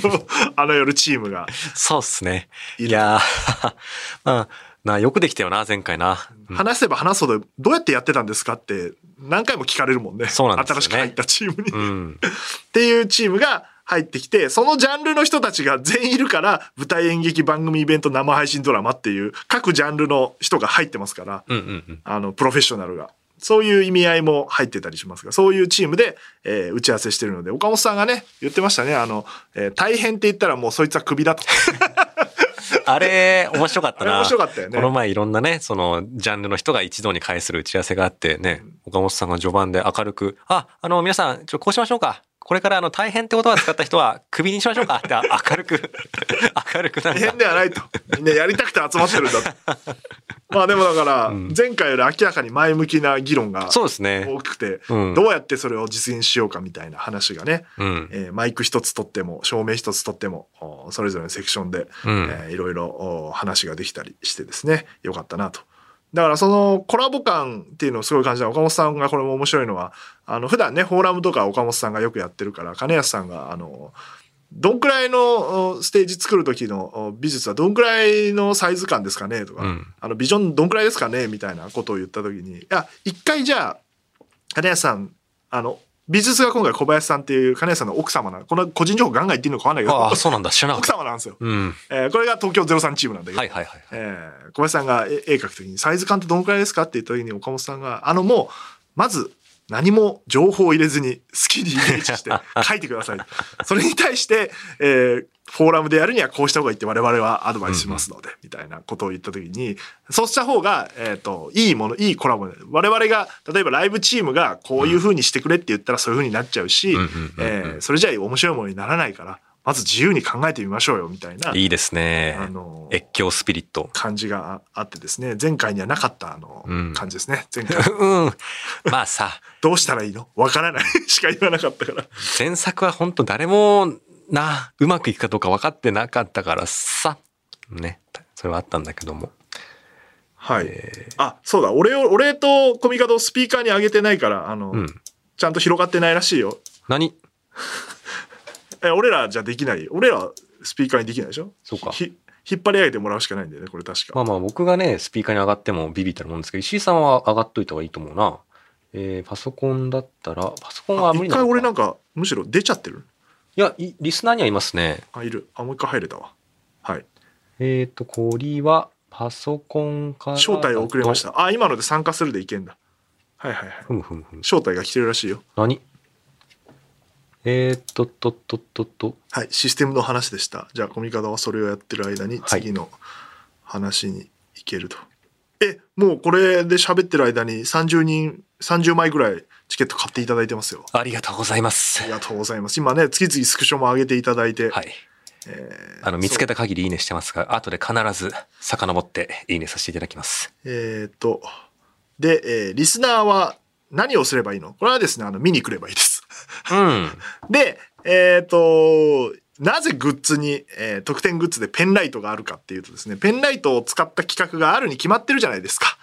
<laughs> あの夜チームがそうっすね。いやー <laughs> まあ、な、よくできたよな、前回な。うん話せば話すほど、どうやってやってたんですかって、何回も聞かれるもんね。そうなんですよね新しく入ったチームに。うん。<laughs> っていうチームが入ってきて、そのジャンルの人たちが全員いるから、舞台演劇番組イベント生配信ドラマっていう、各ジャンルの人が入ってますから、うんうんうん。あの、プロフェッショナルが。そういう意味合いも入ってたりしますが、そういうチームで、えー打ち合わせしてるので、岡本さんがね、言ってましたね。あの、えー大変って言ったらもうそいつはクビだと。<laughs> あれ、面白かったな。面白かったよねこの前いろんなね、その、ジャンルの人が一堂に会する打ち合わせがあってね、岡本さんが序盤で明るく、あ、あの、皆さん、ちょ、こうしましょうか。これからあの、大変って言葉を使った人は、<laughs> クビにしましょうかってあ明るく、<laughs> 明るくなん大か変ではないと。みんなやりたくて集まってるんだと。<laughs> まあでもだから、前回より明らかに前向きな議論が。大きくて、うんどうやってそれを実現しようかみたいな話がね、うん。えーマイク一つ取っても照明一つ取ってもおそれぞれのセクションで、いろいろお話ができたりしてですねよかったなと。だからそのコラボ感っていうのをすごい感じた岡本さんがこれも面白いのはあの普段ねフォーラムとか岡本さんがよくやってるから金安さんがあのどんくらいのおステージ作る時のお美術はどんくらいのサイズ感ですかねとか、うんあのビジョンどんくらいですかねみたいなことを言った時にいや一回じゃあ金安さんあの美術が今回小林さんっていう金安さんの奥様なこの個人情報ガンガン言っていいのかわかんないけどああ、そうなんだ。知らなかっ奥た。様なんですよ。うん。えーこれが東京03チームなんだけど、はいはいはい。えー小林さんが絵絵描くときにサイズ感ってどのくらいですかって言った時に岡本さんがあのもうまず何も情報を入れずに好きにイメージして <laughs> 書いてください。それに対して、えーフォーラムでやるにはこうした方がいいって我々はアドバイスしますので、みたいなことを言った時に、そうした方が、えっ、と、いいもの、いいコラボで、我々が、例えばライブチームがこういう風にしてくれって言ったらそういう風になっちゃうしえーそれじゃあ面白いものにならないから、まず自由に考えてみましょうよ、みたいな。いいですね。あ。の越境スピリット。感じがあってですね。前回にはなかったあの、うん。感じですね。前回。<laughs> うん。まあさ、どうしたらいいの？わからない。<laughs> しか言わなかったから。前作は本当誰もな、うまくいくかどうか分かってなかったからさ、ね、それはあったんだけども。はい、あそうだ。俺を俺とコミカドをスピーカーに上げてないからあの、うん。ちゃんと広がってないらしいよ。何？え俺らじゃできない。俺らスピーカーにできないでしょ？そうか。ひ引っ張り上げてもらうしかないんだよねこれ確か、まあまあ僕がね、スピーカーに上がってもビビったらもんですけど、石井さんは上がっといた方がいいと思うな。えー、パソコンだったら、パソコンは無理一回なのか。俺なんかむしろ出ちゃってる？いやい、リスナーにはいますね。あいる。あもう一回入れたわ。はい。えっ、ー、と、これはパソコンから。招待を送れまし。た。あ今ので参加するでいけんだ。はいはいはい。ふむふむふむ。招待が来てるらしいよ。何？えー、っとっとっとっとっと。はい、システムの話でした。じゃあ、コミカドはそれをやってる間にはい次の話に行けると。え、もうこれで喋ってる間に30人、30枚ぐらいチケット買っていただいてますよ。ありがとうございますあり。がとうございます。今ね、次々スクショも上げていただいて、はい。えーあの、見つけた限りいいねしてますが、後で必ず遡っていいねさせていただきます。えーっと、で、えーリスナーは何をすればいいの？これはですね、あの、見に来ればいいです。うん。で、えっ、と、なぜグッズに、えー特典グッズでペンライトがあるかっていうとですね、ペンライトを使った企画があるに決まってるじゃないですか。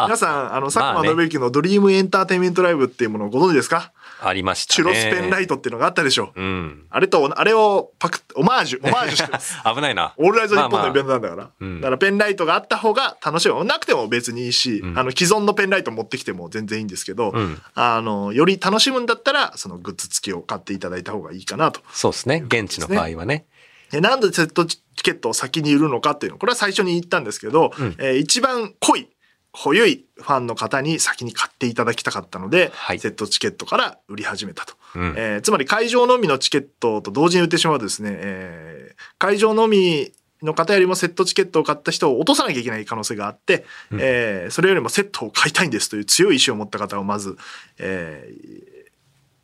皆さん、あの、佐久間信之のドリームエンターテインメントライブっていうものをご存知ですか？ありましたチュね。ロスペンライトっていうのがあったでしょう。うん。あれと、あれをパクッ、オマージュ、オマージュしてます。<laughs> 危ないな。オールライト日本のイベント。トなんだから。うんだからペンライトがあった方が楽しい。なくても別にいいし、うんあの既存のペンライト持ってきても全然いいんですけど、うんあの、より楽しむんだったら、そのグッズ付きを買っていただいた方がいいかなと。そうですね。現地の場合はね。えなんでセットチケットを先に売るのかっていうのこれは最初に言ったんですけど、うんえー一番濃い濃ゆいファンの方に先に買っていただきたかったので、はい。セットチケットから売り始めたと、うん。えーつまり会場のみのチケットと同時に売ってしまうとですね、えー会場のみの方よりもセットチケットを買った人を落とさなきゃいけない可能性があって、えーそれよりもセットを買いたいんですという強い意志を持った方をまず、えー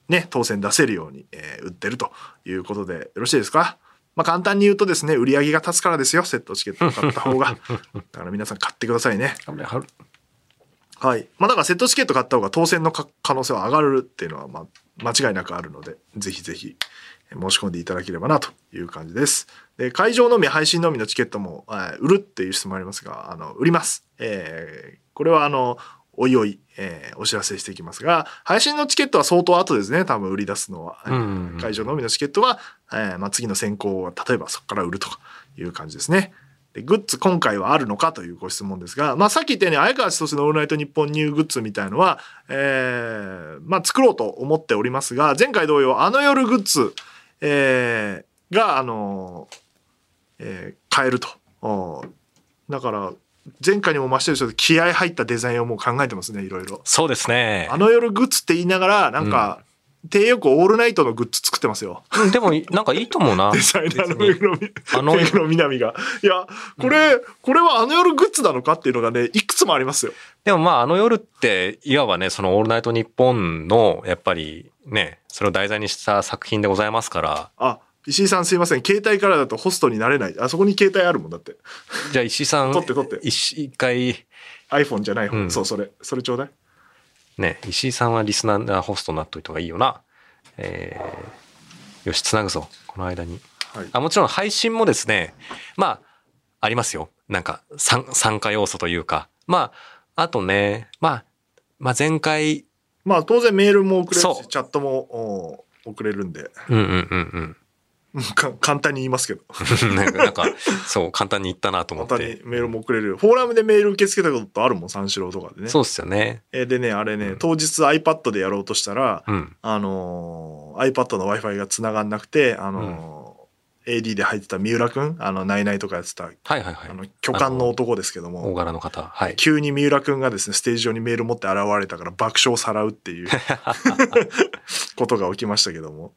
ね、当選出せるように、えー売ってるということでよろしいですか？まあ簡単に言うとですね、売り上げが立つからですよ、セットチケットを買った方が。<laughs> だから皆さん買ってくださいね。はい。まあだからセットチケット買った方が当選のか可能性は上がるっていうのはまあ間違いなくあるので、ぜひぜひえー申し込んでいただければなという感じです。で、会場のみ配信のみのチケットも、えー売るっていう質問ありますが、あの、売ります。えーこれはあの、おいおい、えーお知らせしていきますが、配信のチケットは相当後ですね、多分売り出すのは。うんうんうん会場のみのチケットは、えーまあ、次の選考は、例えばそこから売るとかいう感じですね。でグッズ今回はあるのかというご質問ですが、まあ、さっき言ったように綾川千歳の「オールナイトニッポンニューグッズ」みたいのは、えーまあ、作ろうと思っておりますが前回同様あの夜グッズ、えーが、あのえー買えると。おだから前回にも増してるに気合入ったデザインをもう考えてますねいろいろ。そうですねあ。の夜グッズって言いながらなんか、手よくオールナイトのグッズ作ってますよ。うんでも、なんかいいと思うな。<laughs> デザイナーの目黒みあの目黒南が。いや、これ、これはあの夜グッズなのかっていうのがね、いくつもありますよ。でもまあ、あの夜って、いわばね、そのオールナイトニッポンの、やっぱりね、それを題材にした作品でございますから、あ、石井さんすいません。携帯からだとホストになれない。あそこに携帯あるもんだって。じゃあ石井さん、撮って撮って一一回、iPhone じゃない方。うんそう、それ。それちょうだい。ね、石井さんはリスナーホストになっといた方がいいよな。えー、よし、つなぐぞ。この間に。はい。あもちろん配信もですね、まあ、ありますよ。なんか参、参加要素というか。まあ、あとね、まあ、まあ前回、まあ当然メールも送れるし、チャットもお送れるんで、うんうんうんうん。<laughs> 簡単に言いますけど。<laughs> なんか、なんかそう、簡単に言ったなと思って簡単に。メールも送れる。フォーラムでメール受け付けたことあるもん、三四郎とかでね。そうっすよね。えーでね、あれね、うん当日 iPad でやろうとしたら、うん。あのー iPad の Wi-Fi が繋がんなくて、あのー AD で入ってた三浦くん、あの、ナイナイとかやってた、はいはいはいあ。の、巨漢の男ですけど大も、柄の方。はい。急に三浦くんがですね、ステージ上にメール持って現れたから爆笑をさらうっていう <laughs> ことが起きましたけども、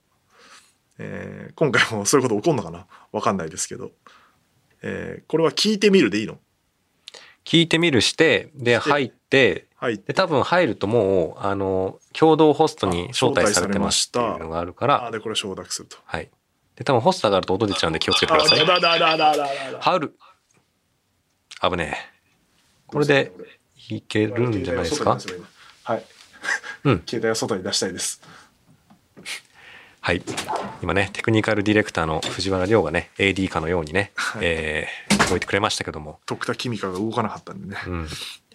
えー今回もそういうこと起こんのかな？わかんないですけど、えーこれは聞いてみるでいいの？聞いてみるして、で、入って、はい。で、多分入るともう、あの、共同ホストに招待されてますっていうのがあるかあら、で、これ承諾すると。はい。で、多分ホスト上がると音出ちゃうんで気をつけてください。ハウル。危ねえ。これでいけるんじゃないですか？はい。うん携帯を外に出したいです。<laughs> はい。今ね、テクニカルディレクターの藤原亮がね、AD かのようにね、はいえー、動いてくれましたけども。徳田君香が動かなかったんでね。うん。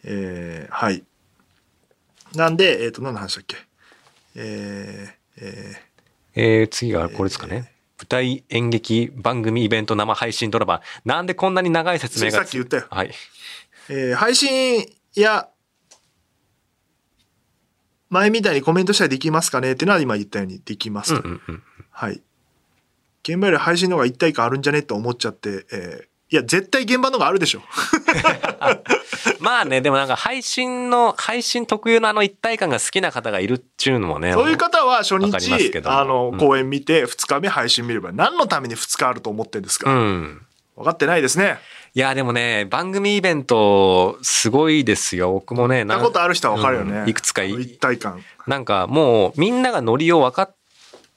えーはい。なんで、えっ、と、何の話だっけ？えーええー、次がこれですかね。舞台演劇番組イベント生配信ドラマ。なんでこんなに長い説明がさっき言ったよはい。ーえー配信や、前みたいにコメントしたらできますかねっていうのは今言ったようにできますと。うんうんうん。はい。現場より配信の方が一体感あるんじゃねって思っちゃって、えーいや、絶対現場の方があるでしょ。<laughs> まあね、でもなんか配信の、配信特有のあの一体感が好きな方がいるっちゅうのもね。そういう方は初日、どあのう、ん公演見て、2日目配信見れば、何のために2日あると思ってんですうか、ん。分かってないですね。いや、でもね、番組イベント、すごいですよ。僕もね、なことある人は分かるよね。うんいくつか一体感。なんかもうみんながノリを分かっ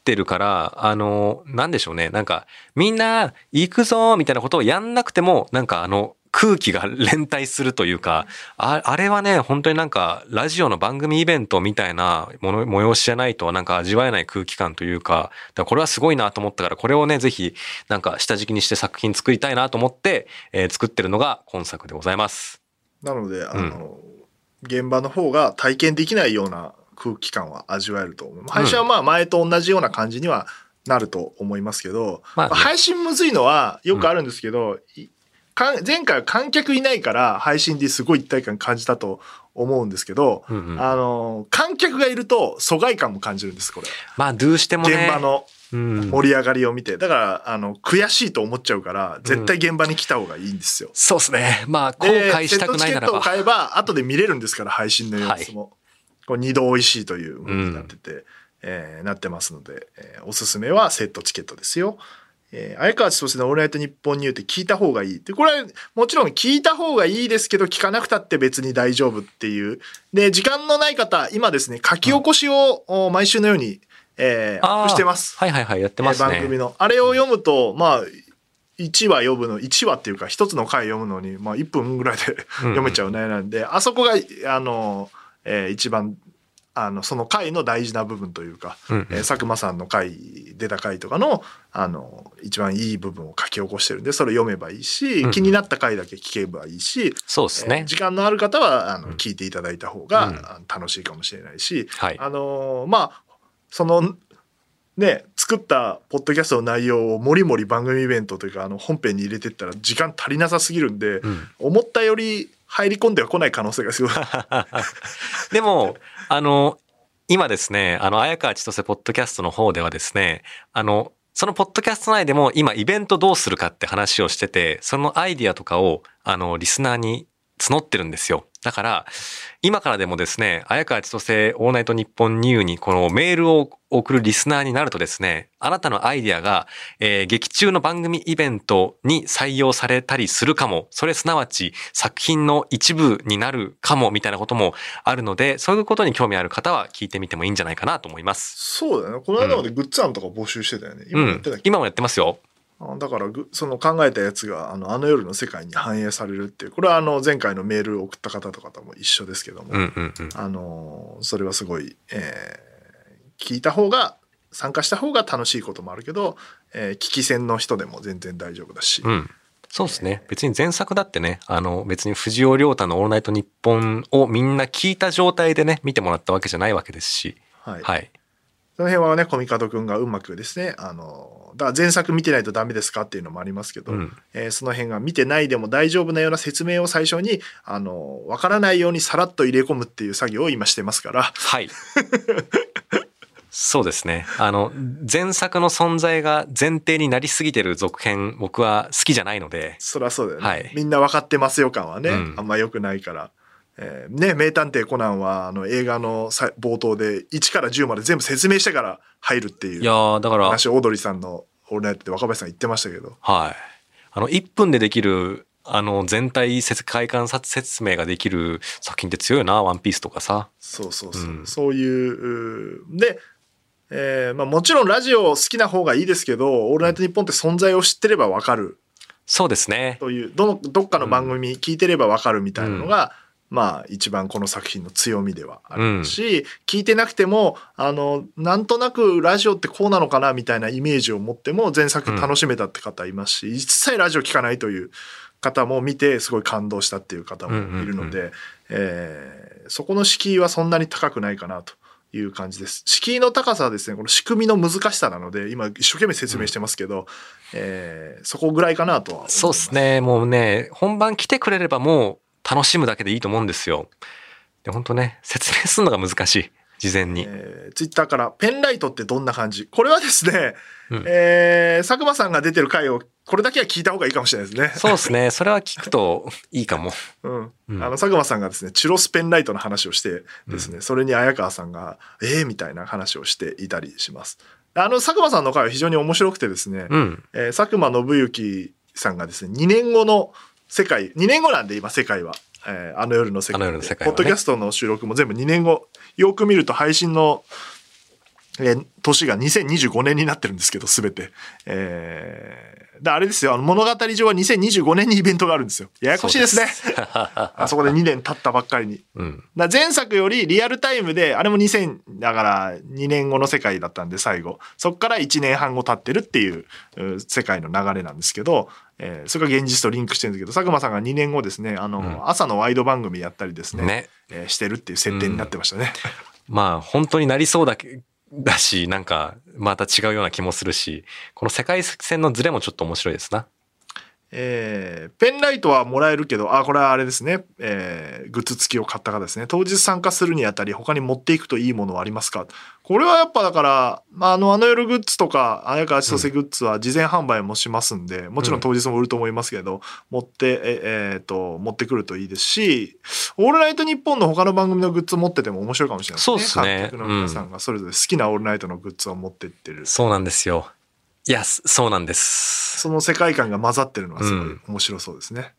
てるから、あの、なんでしょうね。なんかみんな行くぞみたいなことをやんなくても、なんかあの空気が連帯するというか、ああれはね、本当になんかラジオの番組イベントみたいなもの催しじゃないとなんか味わえない空気感というか、だからこれはすごいなと思ったから、これをね、ぜひなんか下敷きにして作品作りたいなと思って、えー作ってるのが今作でございます。なので、あの、現場の方が体験できないような空気感は味わえると思う。配信はまあ前と同じような感じにはなると思いますけど、まあね配信むずいのはよくあるんですけど、いか前回は観客いないから配信ですごい一体感感じたと思うんですけど、うんうんあの、観客がいると疎外感も感じるんです、これ。まあ、どうしてもね。現場のうん盛り上がりを見て。だから、あの、悔しいと思っちゃうから、絶対現場に来た方がいいんですよ。そうですね。まあ、後で悔したくないならば。チケットを買えば後で見れるんですから配信の様子も、こう二度美味しいというものになってて、えーなってますので、えーおすすめはセットチケットですよ。えー、相川千歳の「オールナイトニッポンニュー」って聞いた方がいいでこれはもちろん聞いた方がいいですけど聞かなくたって別に大丈夫っていうで時間のない方今ですね書き起こしを、お毎週のように、えーアップしてます。はいはいはい、やってますえー番組ね。のあれを読むとまあ1話読むの1話っていうか一つの回読むのに、まあ、1分ぐらいで <laughs> 読めちゃうねなんで、あそこがあの、えー一番あのその回の大事な部分というか、うんうんえー佐久間さんの回出た回とかのあの一番いい部分を書き起こしてるんでそれを読めばいいし、うんうん気になった回だけ聞けばいいし、そうですねえー。時間のある方はあのうん聞いていただいた方が、うん楽しいかもしれないし、はい。あのーまあそのね作作ったポッドキャストの内容をもりもり番組イベントというかあの本編に入れてったら時間足りなさすぎるんで、うん思ったより入り込んでは来ない可能性がすごい。<laughs> でも、あの、今ですね、あの、綾川千歳ポッドキャストの方ではですね、あの、そのポッドキャスト内でも今イベントどうするかって話をしてて、そのアイディアとかを、あの、リスナーに募ってるんですよ。だから、今からでもですね、綾川千歳オーナイトニッポンニューにこのメールを送るリスナーになるとですね、あなたのアイディアが、えー劇中の番組イベントに採用されたりするかも、それすなわち作品の一部になるかもみたいなこともあるので、そういうことに興味ある方は聞いてみてもいいんじゃないかなと思います。そうだね。この間までグッズ案とか募集してたよね。うん。今もやってますよ。あだからぐその考えたやつがあのあの夜の世界に反映されるっていうこれはあの前回のメールを送った方とかとも一緒ですけども、うんうんうん。あのそれはすごい、えー聞いた方が参加した方が楽しいこともあるけど、えー聞き戦の人でも全然大丈夫だし、うん。そうですね。別に前作だってね、あの、別に藤尾亮太のオールナイトニッポンをみんな聞いた状態でね、見てもらったわけじゃないわけですし。はいはい。その辺はねコミカドくんがうまくですねあのだから前作見てないとダメですかっていうのもありますけど、うんえーその辺が見てないでも大丈夫なような説明を最初にあの分からないようにさらっと入れ込むっていう作業を今してますからはい。そうですね。あの、前作の存在が前提になりすぎてる続編、僕は好きじゃないので、そりゃそうだよね、はいみんな分かってますよ感はね、うんあんま良くないから。えーね、名探偵コナンはあの映画のさ冒頭で1から10まで全部説明してから入るっていいうやーだから、話をオードリーさんの「オールナイト」で若林さん言ってましたけどはい。あの、1分でできる、あの、全体世界観説明ができる作品って強いよな、ワンピースとかさ。そうそうそう、うんそういうで、えーまあ、もちろんラジオ好きな方がいいですけど「オールナイトニッポン」って存在を知ってれば分かるそうですね。というどのどっかの番組聞いてれば分かるみたいなのが、まあ一番この作品の強みではあるし、聞いてなくてもあのなんとなくラジオってこうなのかなみたいなイメージを持っても前作楽しめたって方いますし、一切ラジオ聞かないという方も見てすごい感動したっていう方もいるので、うんえーそこの敷居はそんなに高くないかなと。いう感じです。敷居の高さはですねこの仕組みの難しさなので今一生懸命説明してますけど、えーそこぐらいかなとは思います。そうですね。もうね、本番来てくれればもう楽しむだけでいいと思うんですよ。で、本当ね、説明するのが難しい。事前に。えー、ツイッターからペンライトってどんな感じ？これはですね、うんえー佐久間さんが出てる回をこれだけは聞いた方がいいかもしれないですね。そうですね。<laughs> それは聞くといいかも。うんうんあの佐久間さんがですねチュロスペンライトの話をしてですね、それに綾川さんが「えー?」みたいな話をしていたりします。あの佐久間さんの回は非常に面白くてですね、うん。えー佐久間信之さんがですね2年後の世界2年後なんで今世界は、えーあの夜の世界。あの夜の世界はね。ポッドキャストの収録も全部2年後。よく見ると配信の、えー年が2025年になってるんですけど全て、えーであれですよ。あの物語上は2025年にイベントがあるんですよ。ややこしいですね。そ <laughs> あそこで2年経ったばっかりに。うん。だ前作よりリアルタイムであれも2000だから2年後の世界だったんで最後。そっから1年半後経ってるっていうう世界の流れなんですけど、えーそれが現実とリンクしてるんですけど佐久間さんが2年後ですね。あの、うん。朝のワイド番組やったりですね。ね。えーしてるっていう設定になってましたね。まあ、本当になりそうだけ、だし、なんか、また違うような気もするし、この世界線のズレもちょっと面白いですな。えーペンライトはもらえるけどあこれはあれですね、えーグッズ付きを買った方ですね。当日参加するにあたり他に持っていくといいものはありますか？これはやっぱだから、まあ、あのあの夜グッズとか綾川千歳グッズは事前販売もしますんで、もちろん。当日も売ると思いますけど、持ってええーと持ってくるといいですし「オールナイトニッポン」の他の番組のグッズ持ってても面白いかもしれないですね。そうっすね。観客の皆さんがそれぞれ好きな「オールナイト」のグッズを持ってってる、そうなんですよ。いや、すそうなんです。その世界観が混ざってるのはすごい面白そうですね。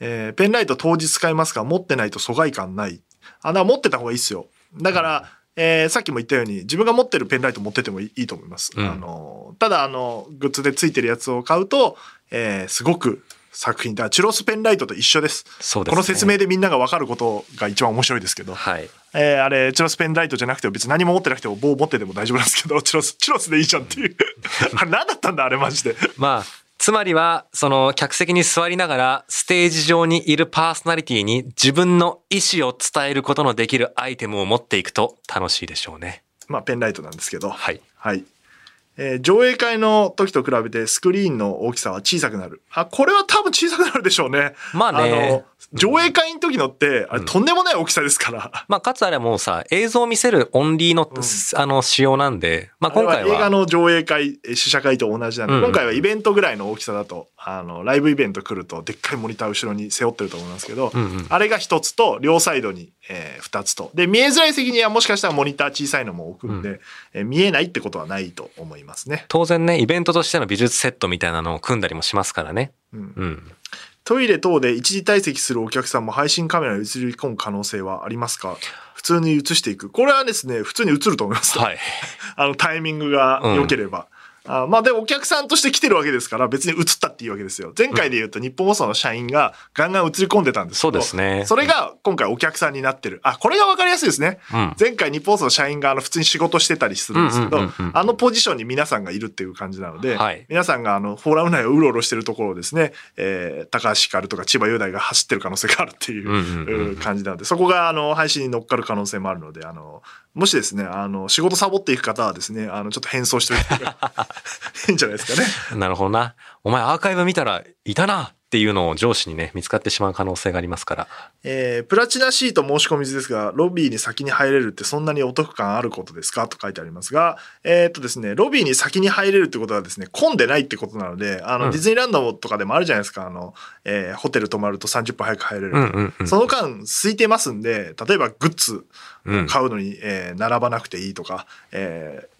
えーペンライト当日使いますか持ってないと疎外感ない。あ、だ持ってた方がいいっすよ。だから、えーさっきも言ったように自分が持ってるペンライト持っててもいいいいと思います。うんあのただあのグッズでついてるやつを買うと、えーすごく作品だチュロスペンライトと一緒です。ね。この説明でみんなが分かることが一番面白いですけど、はい。えーあれチュロスペンライトじゃなくても別に何も持ってなくても棒持ってても大丈夫なんですけど <laughs> チュロスチュロスでいいじゃんっていう <laughs> あれ何だったんだあれマジで。まあ、つまりは、その客席に座りながら、ステージ上にいるパーソナリティに自分の意思を伝えることのできるアイテムを持っていくと楽しいでしょうね。まあペンライトなんですけど。はい。はい。えー上映会の時と比べてスクリーンの大きさは小さくなる。あ、これは多分小さくなるでしょうね。まあねの、上映会の時のって、あれとんでもない大きさですから。まあ、かつあれはもうさ、映像を見せるオンリーの、あの、仕様なんで、まあ、今回は映画は、の上映会、えー試写会と同じなんで、うんうん今回はイベントぐらいの大きさだと、あの、ライブイベント来ると、でっかいモニター後ろに背負ってると思いますけど、うんうんあれが一つと、両サイドに、えー二つと。で、見えづらい席にはもしかしたらモニター小さいのも置くんで、えー見えないってことはないと思いますね。当然ね、イベントとしての美術セットみたいなのを組んだりもしますからね。うんうん。トイレ等で一時退席するお客さんも配信カメラに映り込む可能性はありますか？普通に映していく。これはですね、普通に映ると思います。はい。<laughs> あのタイミングが良ければ。あまあでもお客さんとして来てるわけですから別に映ったっていいわけですよ。前回で言うと日本放送の社員がガンガン映り込んでたんですけどそうですねそれが今回お客さんになってる。あ、これが分かりやすいですね。うん前回日本放送の社員があの普通に仕事してたりするんですけど、あのポジションに皆さんがいるっていう感じなので、はい皆さんがあのフォーラム内をうろうろしてるところをですね、えー高橋ひかるとか千葉雄大が走ってる可能性があるっていう,、感じなので、そこがあの配信に乗っかる可能性もあるので、あの、もしですね、あの、仕事サボっていく方はですね、あの、ちょっと変装しておいてい <laughs> いんじゃないですかね。なるほどな。お前アーカイブ見たらいたなっていうのを上司にね、見つかってしまう可能性がありますから。えープラチナシート申し込み図ですが、ロビーに先に入れるってそんなにお得感あることですか？と書いてありますが、えーっとですね、ロビーに先に入れるってことはですね、混んでないってことなので、あの、うんディズニーランドとかでもあるじゃないですか、あの、えーホテル泊まると30分早く入れる。うんうんうん。その間空いてますんで、例えばグッズうん買うのに、えー並ばなくていいとか、えー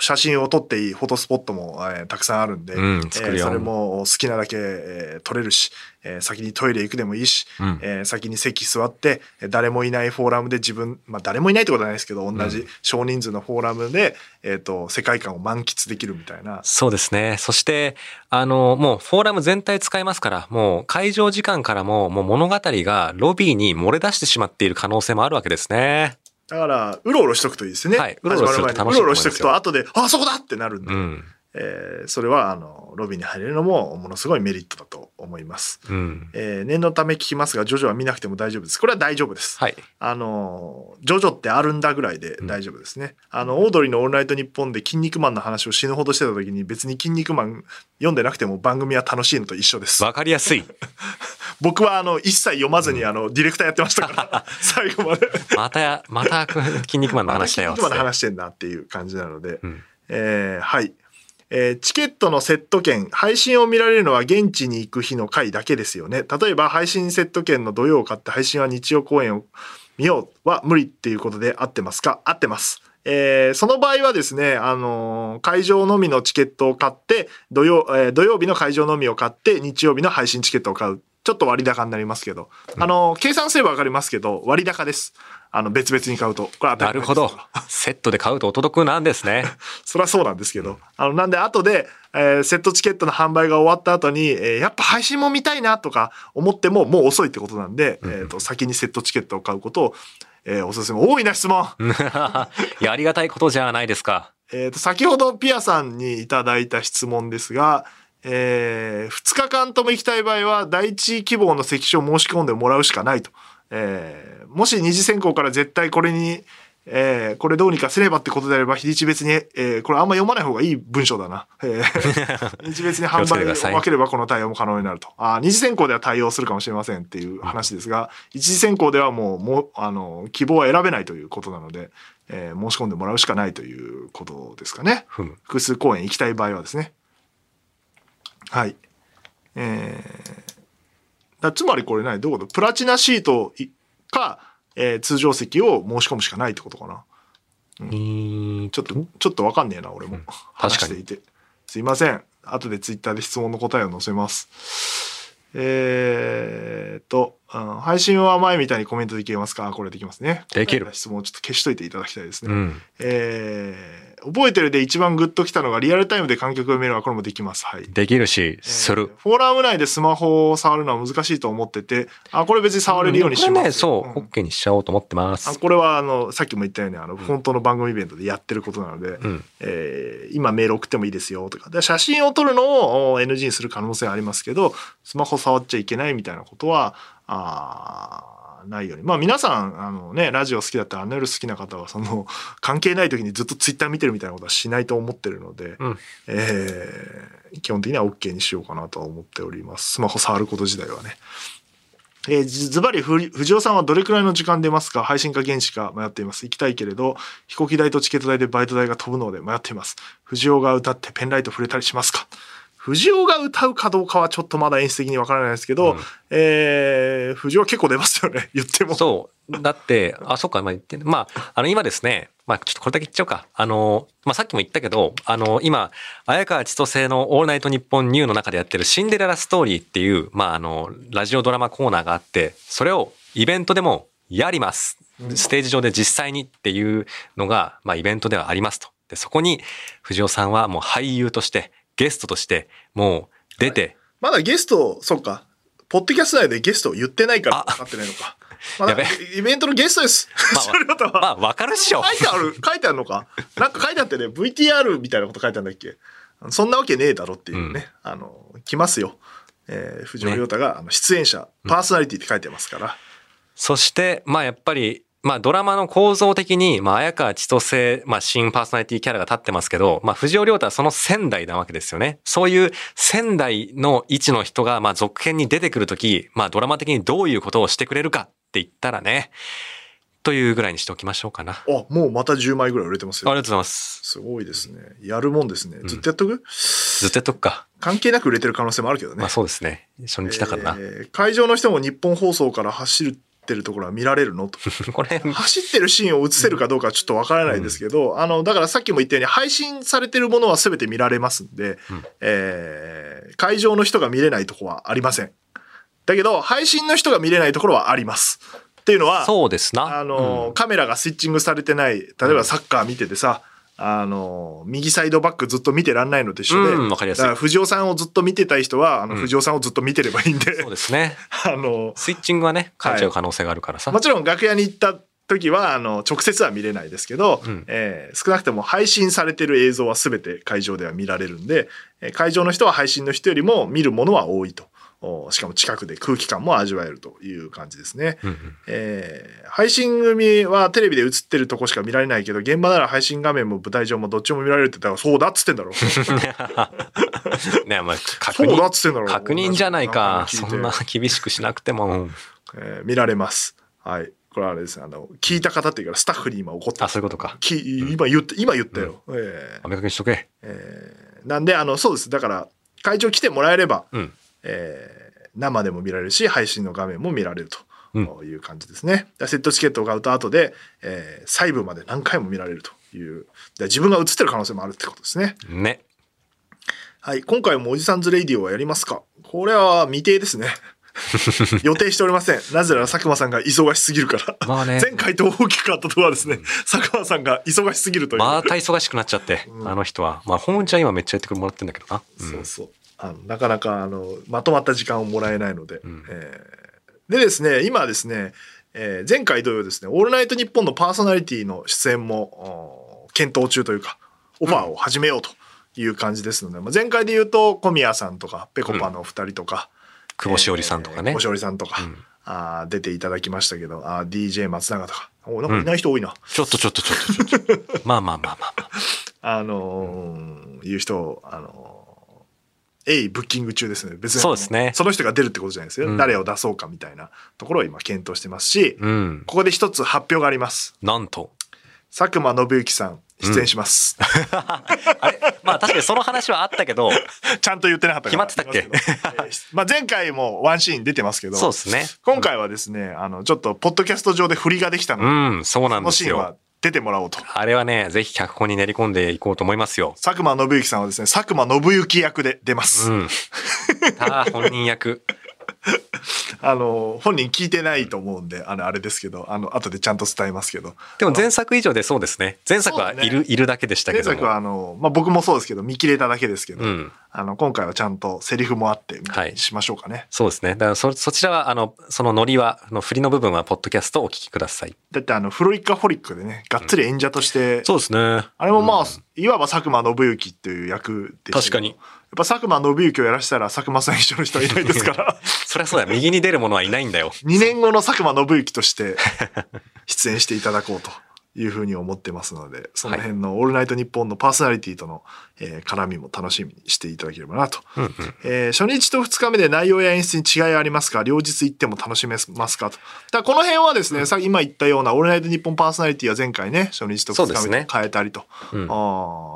写真を撮っていいフォトスポットも、えーたくさんあるんで、うんえーそれも好きなだけ、えー撮れるし、えー先にトイレ行くでもいいし、うんえー先に席座ってえー誰もいないフォーラムで自分、まあ、誰もいないってことはないですけど同じ少人数のフォーラムで、えー、と世界観を満喫できるみたいな。そうですね。そして、あの、もうフォーラム全体使いますから、もう会場時間からも、もう物語がロビーに漏れ出してしまっている可能性もあるわけですね。だから、うろうろしとくといいですね。はいうろうろしとくと、と思い後で、あ、そこだってなるんで、うん。えーそれは、あの、ロビーに入れるのも、ものすごいメリットだと思います。うん。えー念のため聞きますが、ジョジョは見なくても大丈夫です。これは大丈夫です。はい。あの、ジョジョってあるんだぐらいで大丈夫ですね。あの、オードリーのオールナイトニッポンで筋肉マンの話を死ぬほどしてた時に別に筋肉マン読んでなくても番組は楽しいのと一緒です。わかりやすい。<laughs> 僕はあの、一切読まずにあの、ディレクターやってましたから、<laughs> 最後まで。またや、また、筋肉マンの話だよ。<laughs> 筋肉マンの話してんだっていう感じなので。うんえーはい。えーチケットのセット券、配信を見られるのは現地に行く日の回だけですよね。例えば配信セット券の土曜を買って配信は日曜公演を見ようは無理っていうことで合ってますか？合ってます。えーその場合はですね、あのー会場のみのチケットを買って、土曜、えー土曜日の会場のみを買って、日曜日の配信チケットを買う。ちょっと割高になりますけど。あのー計算すればわかりますけど、割高です。あの、別々に買うと。これは当たなるほど。セットで買うとお届くなんですね。<laughs> そりゃそうなんですけど。あの、なんで後で、えーセットチケットの販売が終わった後に、えーやっぱ配信も見たいなとか思ってももう遅いってことなんで、えっ、と、先にセットチケットを買うことを、えーおすすめ。多いな質問 <laughs> いや、ありがたいことじゃないですか。えっと、先ほどピアさんにいただいた質問ですが、え2日間とも行きたい場合は、第一希望の席所を申し込んでもらうしかないと。えーもし二次選考から絶対これに、えーこれどうにかすればってことであれば、日にち別に、えーこれあんま読まない方がいい文章だな。えー <laughs> 日にち別に販売を分ければこの対応も可能になると。あー二次選考では対応するかもしれませんっていう話ですが、一次選考ではもう、もう、あの、希望は選べないということなので、えー申し込んでもらうしかないということですかね。複数公演行きたい場合はですね。はい。えーだつまりこれ何？どういうこと？プラチナシートいか、えー通常席を申し込むしかないってことかな。うーんちょっと、ちょっとわかんねえな、俺も。話していて。すいません。後でツイッターで質問の答えを載せます。えーっと、うん配信は前みたいにコメントできますか？あこれできますね。できる質問をちょっと消しといていただきたいですね。うん。えー覚えてるで一番グッときたのがリアルタイムで観客が見るのはこれもできます。はい。できるし、すえーる。フォーラム内でスマホを触るのは難しいと思ってて、あ、これ別に触れるようにします。これね、そう、ん OK にしちゃおうと思ってます。あこれはあのさっきも言ったようにあの本当の番組イベントでやってることなので、うん。えー今メール送ってもいいですよとかで写真を撮るのをお NG にする可能性はありますけどスマホ触っちゃいけないみたいなことはあーないように。まあ皆さん、あのね、ラジオ好きだったら、あの夜好きな方は、その、関係ない時にずっとツイッター見てるみたいなことはしないと思ってるので、うんえー基本的には OK にしようかなとは思っております。スマホ触ること自体はね。えーずずばりふり藤尾さんはどれくらいの時間出ますか？配信か原始か迷っています。行きたいけれど、飛行機代とチケット代でバイト代が飛ぶので迷っています。藤尾が歌ってペンライト触れたりしますか？藤尾が歌うかどうかはちょっとまだ演出的にわからないですけど、うんえー藤尾は結構出ますよね。<laughs> 言っても。そう。だって、あ、そっか、まあ言ってね。まあ、あの、今ですね、まあ、ちょっとこれだけ言っちゃおうか。あの、まあ、さっきも言ったけど、あの、今、綾川千歳のオールナイトニッポンニューの中でやってるシンデレラストーリーっていう、まあ、あの、ラジオドラマコーナーがあって、それをイベントでもやります。ステージ上で実際にっていうのが、まあ、イベントではありますと。で、そこに、藤尾さんはもう俳優として、ゲストとして、もう出て、まだゲスト、そうか。ポッドキャスト内でゲストを言ってないからあ。分かってないのか。まあ、イベントのゲストです。まあまあ、わかるっしょ。書いてある書いてあるのか。なんか書いてあってね VTR みたいなこと書いてあるんだっけ。そんなわけねえだろっていうね、あの来ますよ、えー、藤尾亮太が、あの出演者パーソナリティって書いてますから、そして、まあやっぱり、まあドラマの構造的に、まあ綾川千歳、まあ新パーソナリティキャラが立ってますけど、まあ藤尾亮太はその仙台なわけですよね。そういう仙台の位置の人が、まあ続編に出てくるとき、まあドラマ的にどういうことをしてくれるかって言ったらね、というぐらいにしておきましょうかな。ああもうまた10枚ぐらい売れてますよりがとうございます。すごいですねやるもんですねずっとやっとく、ずっとやっとくか。関係なく売れてる可能性もあるけどね、まあそうですね。初日だからな。えー会場の人も日本放送から走ってるところは見られるの？と <laughs> これ、走ってるシーンを映せるかどうかはちょっとわからないですけど、あの、だからさっきも言ったように配信されてるものは全て見られますんで、うんえー会場の人が見れないとこはありません。だけど、配信の人が見れないところはあります。っていうのは、そうですな。あの、うんカメラがスイッチングされてない、例えばサッカー見ててさ、あの、右サイドバックずっと見てらんないのと一緒で、うんわかりやすいだから藤尾さんをずっと見てたい人は、あの、うん藤尾さんをずっと見てればいいんで、そうですね。<laughs> あの、スイッチングはね、変えちゃう可能性があるからさ。もちろん楽屋に行った時はあの直接は見れないですけど、うんえー少なくとも配信されてる映像は全て会場では見られるんで、えー会場の人は配信の人よりも見るものは多いと。おしかも近くで空気感も味わえるという感じですね。うんうん。えー配信組はテレビで映ってるとこしか見られないけど現場なら配信画面も舞台上もどっちも見られるって言ったらそうだっつってんだろ <laughs> ねまあ、確そうだ認っつってんだろ確認じゃないか。そんな厳しくしなくても。えー見られます。はい。これはあれですね。あの聞いた方っていうからスタッフに今怒ってあ、そういうことか。き今言って今言ったよ、えー。お見かけしとけ。えーなんであのそうです。だから会場来てもらえれば、うん。えー生でも見られるし配信の画面も見られるうん。という感じですね、でセットチケットを買うと後で、えー細部まで何回も見られるという。で自分が映ってる可能性もあるってことですね。ね。はい。今回もおじさんズレイディオはやりますか？これは未定ですね。<laughs> 予定しておりません。なぜなら佐久間さんが忙しすぎるから。まあね。前回と大きく変わったとはですね。佐久間さんが忙しすぎるという、また忙しくなっちゃって、うん。あの人は。まあ、本ちゃん今めっちゃやってくれもらってんだけどな。うん。そうそうあのなかなかあのまとまった時間をもらえないので、うん。えーでですね今ですね、えー前回同様ですね「オールナイトニッポン」のパーソナリティの出演もお検討中というかオファーを始めようという感じですので、まあ、前回で言うと小宮さんとかぺこぱのお二人とか、久保しおりさんとかね。えー久保しおりさんとか、うん。あー出ていただきましたけどあー DJ 松永とか。おなんかいない人多いな、ちょっとちょっとちょっとちょっと。まあまあまあまあまあ。<laughs> あのーいう人を、あのーえいブッキング中ですね。別に。そうですねその人が出るってことじゃないですよ。うん誰を出そうかみたいなところを今検討してますし、うん。ここで一つ発表があります。なんと。佐久間信之さん、出演します。あれまあ確かにその話はあったけど、<laughs> ちゃんと言ってなかった決まってたっけ？まあ前回もワンシーン出てますけど、そうですね。今回はですね、あの、ちょっとポッドキャスト上で振りができたので、うん、そうなそんですよのシーンは。出てもらおうと。あれはね、ぜひ脚本に練り込んでいこうと思いますよ。佐久間信之さんはですね、佐久間信之役で出ます。うん。さあ、本人役。<laughs> あの、本人聞いてないと思うんで、あの、あれですけど、あの、後でちゃんと伝えますけど。でも前作以上でそうですね。前作はいる、そうだいるだけでしたけども。前作はあの、まあ、僕もそうですけど、見切れただけですけど、うん。あの、今回はちゃんとセリフもあって、しましょうかね。そうですね。だからそ、そちらは、あの、そのノリは、あの振りの部分は、ポッドキャストをお聞きください。だってあの、フロイカホリックでね、がっつり演者として、そうですね。あれもまあ、うんいわば佐久間信行っていう役でした確かにぱ佐久間信行をやらせたら佐久間さん一緒の人はいないですから、<laughs> そりゃそうだよ。右に出る者はいないんだよ。<laughs> 2年後の佐久間信行として出演していただこうというふうに思ってますので、その辺のオールナイトニッポンのパーソナリティとの、えー絡みも楽しみにしていただければなと。うんうん。えー初日と2日目で内容や演出に違いありますか？両日行っても楽しめますかと。だこの辺はですね、さ今言ったようなオールナイトニッポンパーソナリティは前回ね、初日と2日目で変えたりと、うんあ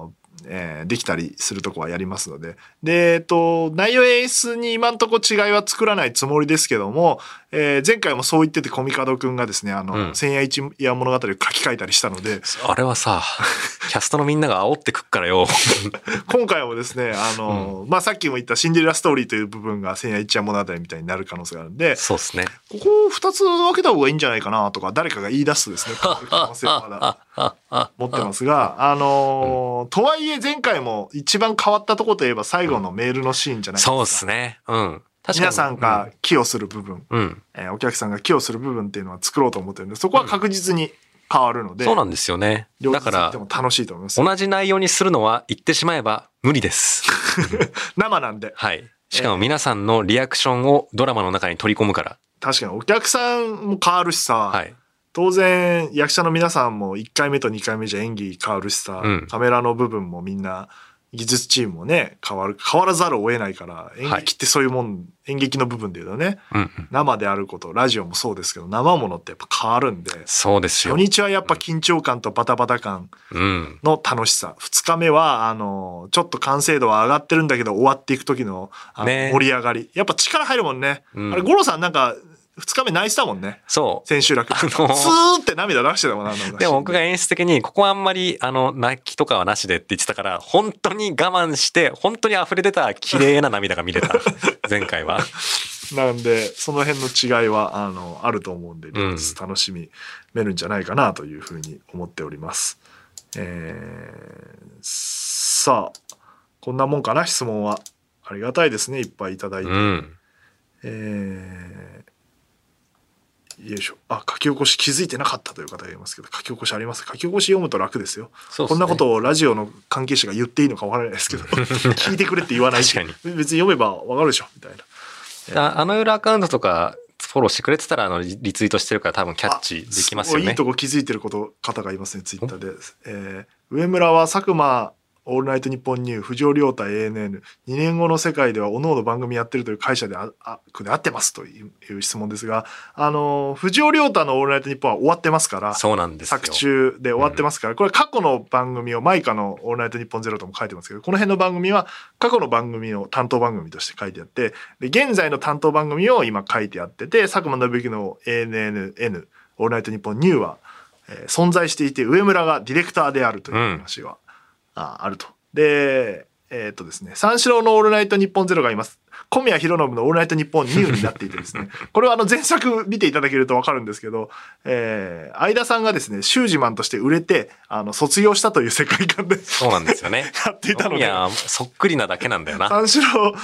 ーえーできたりするとこはやりますので。で、えっと、内容や演出に今んとこ違いは作らないつもりですけども、えー前回もそう言っててコミカドくんがですね、あの、うん千夜一夜物語を書き換えたりしたので、あれはさ、<laughs> キャストのみんなが煽ってくっからよ。<laughs> 今回もですね、あの、まあ、さっきも言ったシンデレラストーリーという部分が千夜一夜物語みたいになる可能性があるんで、そうですね。ここを2つ分けた方がいいんじゃないかなとか誰かが言い出すとですね可能性はまだ持ってますが <laughs> あのーとはいえ前回も一番変わったところといえば最後のメールのシーンじゃないですかそうですね。うん。皆さんが寄与する部分、うん。うん。えーお客さんが寄与する部分っていうのは作ろうと思ってるんでそこは確実に変わるので、そうなんですよね。両だから楽しいと思います同じ内容にするのは言ってしまえば無理です。<laughs> 生なんではい。しかも皆さんのリアクションをドラマの中に取り込むから。確かにお客さんも変わるしさ、はい。当然役者の皆さんも1回目と2回目じゃ演技変わるしさ、うん。カメラの部分もみんな技術チームもね変わる変わらざるを得ないから演劇ってそういうもん、演劇の部分で言うとねうんうん。生であることラジオもそうですけど生ものってやっぱ変わるんでそうですよ。初。日はやっぱ緊張感とバタバタ感うん。の楽しさ。2日目はあのちょっと完成度は上がってるんだけど終わっていく時のあのね。盛り上がり。やっぱ力入るもんね、うん。あれ五郎さんなんか2日目泣いてたもんねそう。千秋楽、あのースーって涙出してたもんなでも僕が演出的に、ここはあんまり、あの、泣きとかはなしでって言ってたから、本当に我慢して、本当に溢れ出た綺麗な涙が見れた。<laughs> 前回は。なんでその辺の違いはあのあると思うんで楽しみめるんじゃないかなというふうに思っております。えーさあこんなもんかな質問はありがたいですねいっぱいいただいて。うん。えーよいしょ。あ書き起こし気づいてなかったという方がいますけど書き起こしあります？書き起こし読むと楽ですよ。ね。こんなことをラジオの関係者が言っていいのかわからないですけど <laughs> 聞いてくれって言わない。し確か別に読めばわかるでしょ。みたいなああの裏アカウントとか、フォローしてくれてたら、あの、リリツイートしてるから多分キャッチできますよね。いいと。こ気づいてること方がいますねツイッターで、えー上村は佐久間オールナイトニッポンニュー藤尾亮太 ANN2 年後の世界ではおのおの番組やってるという解釈でああで合ってますという質問ですがあの藤尾涼太のオールナイトニッポンは終わってますからそうなんですよ。作中で終わってますから、これ過去の番組をマイカの「オールナイトニッポンゼロとも書いてますけどこの辺の番組は過去の番組の担当番組として書いてあってで現在の担当番組を今書いてあってて佐久間宣行の ANN「オールナイトニッポンニューは、えー存在していて上村がディレクターであるという話が、ああると。でえーっとですね三四郎の「オールナイトニッポンゼロがいます。小宮浩信の「オールナイトニッポンニューになっていてですね <laughs> これはあの前作見ていただけると分かるんですけど、えー相田さんがですねシュージマンとして売れてあの卒業したという世界観でそうなんですよね。<laughs> やっていたので。いや、そっくりなだけなんだよな。三四郎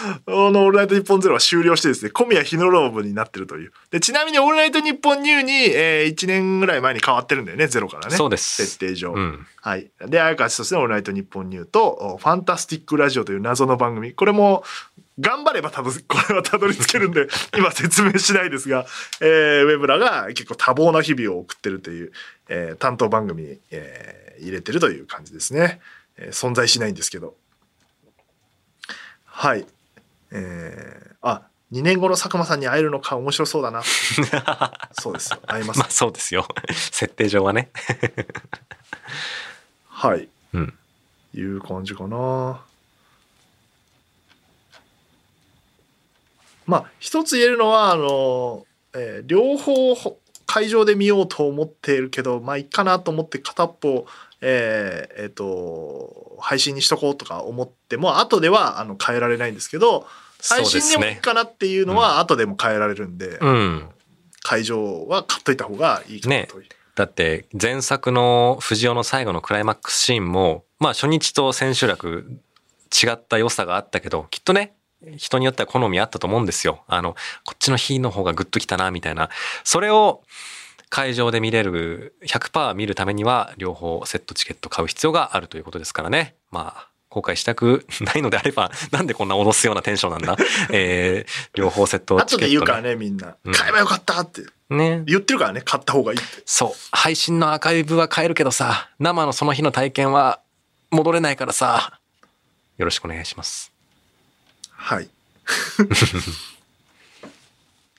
の「オールナイトニッポンゼロは終了してですね小宮浩信になってるというでちなみに「オールナイトニッポンニューに、え1年ぐらい前に変わってるんだよねゼロからねそうです設定上、うん。はい。で、綾川千歳のオールナイトニッポンニューと、おファンタスティックラジオという謎の番組。これも、頑張ればたど、これはたどり着けるんで、<laughs> 今説明しないですが、えー、上村が結構多忙な日々を送ってるという、えー担当番組に、えー入れてるという感じですね。えー存在しないんですけど。はい。えーあ、2年後の佐久間さんに会えるのか面白そうだな。<laughs> そうですよ。会います。まあそうですよ。<laughs> 設定上はね。はい。うん。いう感じかな。まあ一つ言えるのはあの、えー両方ほ会場で見ようと思っているけどまあいいかなと思って片っぽえーえーと配信にしとこうとか思っても後ではあの変えられないんですけど配信でもいい。かなっていうのは後でも変えられるんで、うん。会場は買っといた方がいいかなという。だって前作の藤尾の最後のクライマックスシーンも、まあ初日と千秋楽違った良さがあったけど、きっとね、人によっては好みあったと思うんですよ。あの、こっちの日の方がグッときたな、みたいな。それを会場で見れる、100%見るためには、両方セットチケット買う必要があるということですからね。まあ、後悔したく <laughs> ないのであれば、なんでこんな脅すようなテンションなんだえー、両方セットチケット、後で言うからね、みんな。うん買えばよかったって。ね。言ってるからね、買った方がいいって。そう。配信のアーカイブは買えるけどさ、生のその日の体験は戻れないからさ、よろしくお願いします。はい。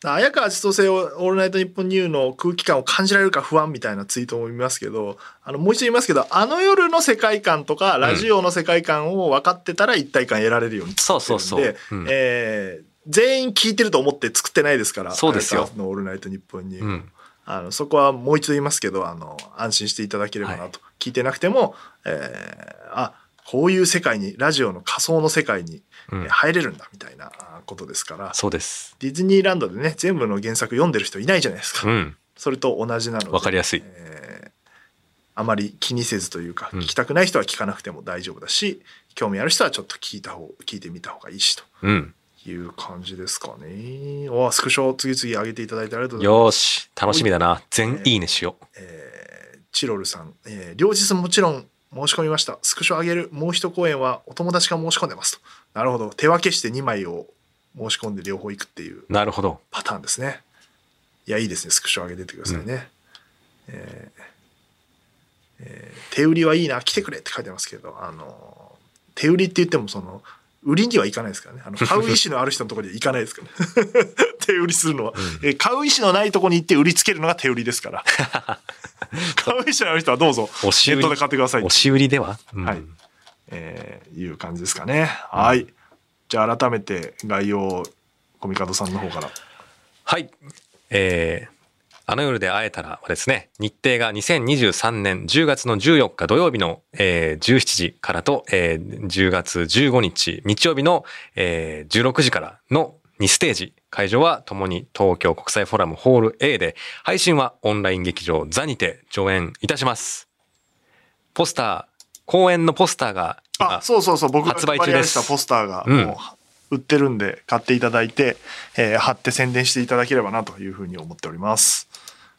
綾川千歳を「オールナイトニッポンニュー」の空気感を感じられるか不安みたいなツイートも見ますけどあのもう一度言いますけどあの夜の世界観とかラジオの世界観を分かってたら一体感得られるようにそうそうそう。で、うん。えー全員聞いてると思って作ってないですからそうですよ。の「オールナイトニッポンニュー」うん。あのそこはもう一度言いますけどあの安心していただければなと、聞いてなくても、えーあこういう世界にラジオの仮想の世界に入れるんだみたいなあことですから、そうです。ディズニーランドでね全部の原作読んでる人いないじゃないですか、うん。それと同じなので。わかりやすい。えーあまり気にせずというか、うん。聞きたくない人は聞かなくても大丈夫だし興味ある人はちょっと聞いた方聞いてみた方がいいしとうん。いう感じですかね。おスクショ次々上げていただいてありがとうございます。よーし。楽しみだな。全い。いねしよえーチロルさん、えー両日もちろん申し込みました。スクショ上げるもう一公演はお友達が申し込んでますと。なるほど。手分けして2枚を申し込んで両方行くっていうう。なるほど。パターンですね。いやいいですね。スクショ上げてってくださいね、えーえー手売りはいいな。来てくれって書いてますけどあの手売りって言ってもその売りには行かないですからね。あの <laughs> 買う意思のある人のところには行かないですからね。<laughs> 手売りするのは、えー買う意思のないところに行って売りつけるのが手売りですから。<laughs> 買う意思のある人はどうぞネットで買ってください。押し売りでは、うん。はい。えーいう感じですかね。はい。じゃあ改めて概要をコミカドさんの方から。はい。えーあの夜で会えたらはですね、日程が2023年10月の14日土曜日の、えー17時からと、えー10月15日日曜日の、えー16時からの2ステージ。会場は共に東京国際フォーラムホール A で、配信はオンライン劇場ザにて上演いたします。ポスター、公演のポスターが今あそうそうそう僕が発売中でしたポスターがうんもう売ってるんで買っていただいて、えー貼って宣伝していただければなというふうに思っております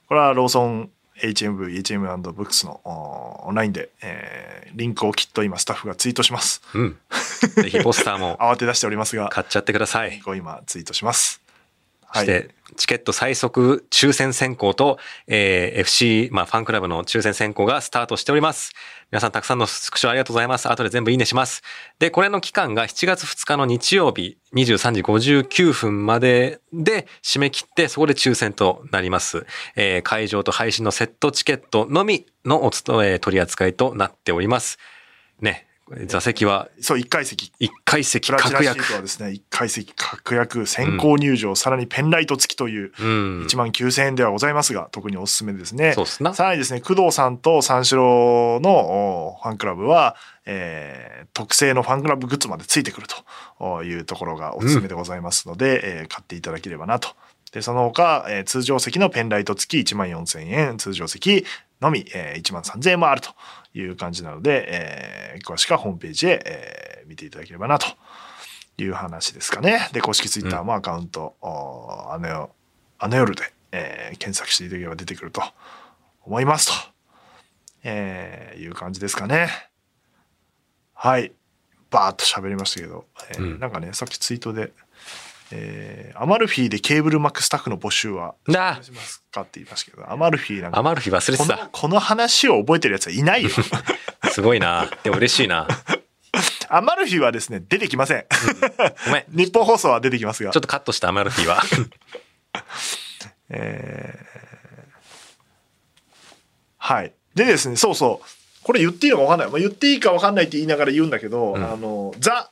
これはローソン HMV、HM& ブックスのおオンラインで、えーリンクをきっと今スタッフがツイートしますうん。ぜひポスターも <laughs> 慌て出しておりますが買っちゃってください。こう今ツイートしますそして、チケット最速抽選選考と、えー FC、まあ、ファンクラブの抽選選考がスタートしております。皆さんたくさんのスクショありがとうございます。後で全部いいねします。で、これの期間が7月2日の日曜日23時59分までで締め切って、そこで抽選となります。えー会場と配信のセットチケットのみのおつと、えー取り扱いとなっております。ね、座席はそう1階席1階席プラチナシ確約ー。トはですね1階席確約先行入場、さらにペンライト付きといううん。1万9000円ではございますが特におすすめですねそうっすな。さらにですね、工藤さんと三四郎のおファンクラブは、えー特製のファンクラブグッズまでついてくるというところがおすすめでございますので、えー買っていただければなと。で、その他、えー通常席のペンライト付き1万4000円、通常席のみ、えー1万3000円もあるという感じなので、えー詳しくはホームページで、えー見ていただければなという話ですかね。で、公式ツイッターもアカウント、おあのよあの夜で、えー検索していただければ出てくると思いますと、えーいう感じですかね。はい。バーッと喋りましたけど、えーうんなんかね、さっきツイートで、えーアマルフィでケーブルマックスタッフの募集はなあしますかって言いましたけど、アマルフィなんかアマルフィ忘れこのてた。この話を覚えてるやつはいないよ。<laughs> すごいな。でも嬉しいな。<laughs> アマルフィはですね、出てきません。ごめん。<laughs> 日本放送は出てきますがちょっ。とカットしたアマルフィは。えーはい。でですね、そうそう。これ言っていいのか分かんない。まあ、言っていいか分かんないって言いながら言うんだけど、うんあの、ザ・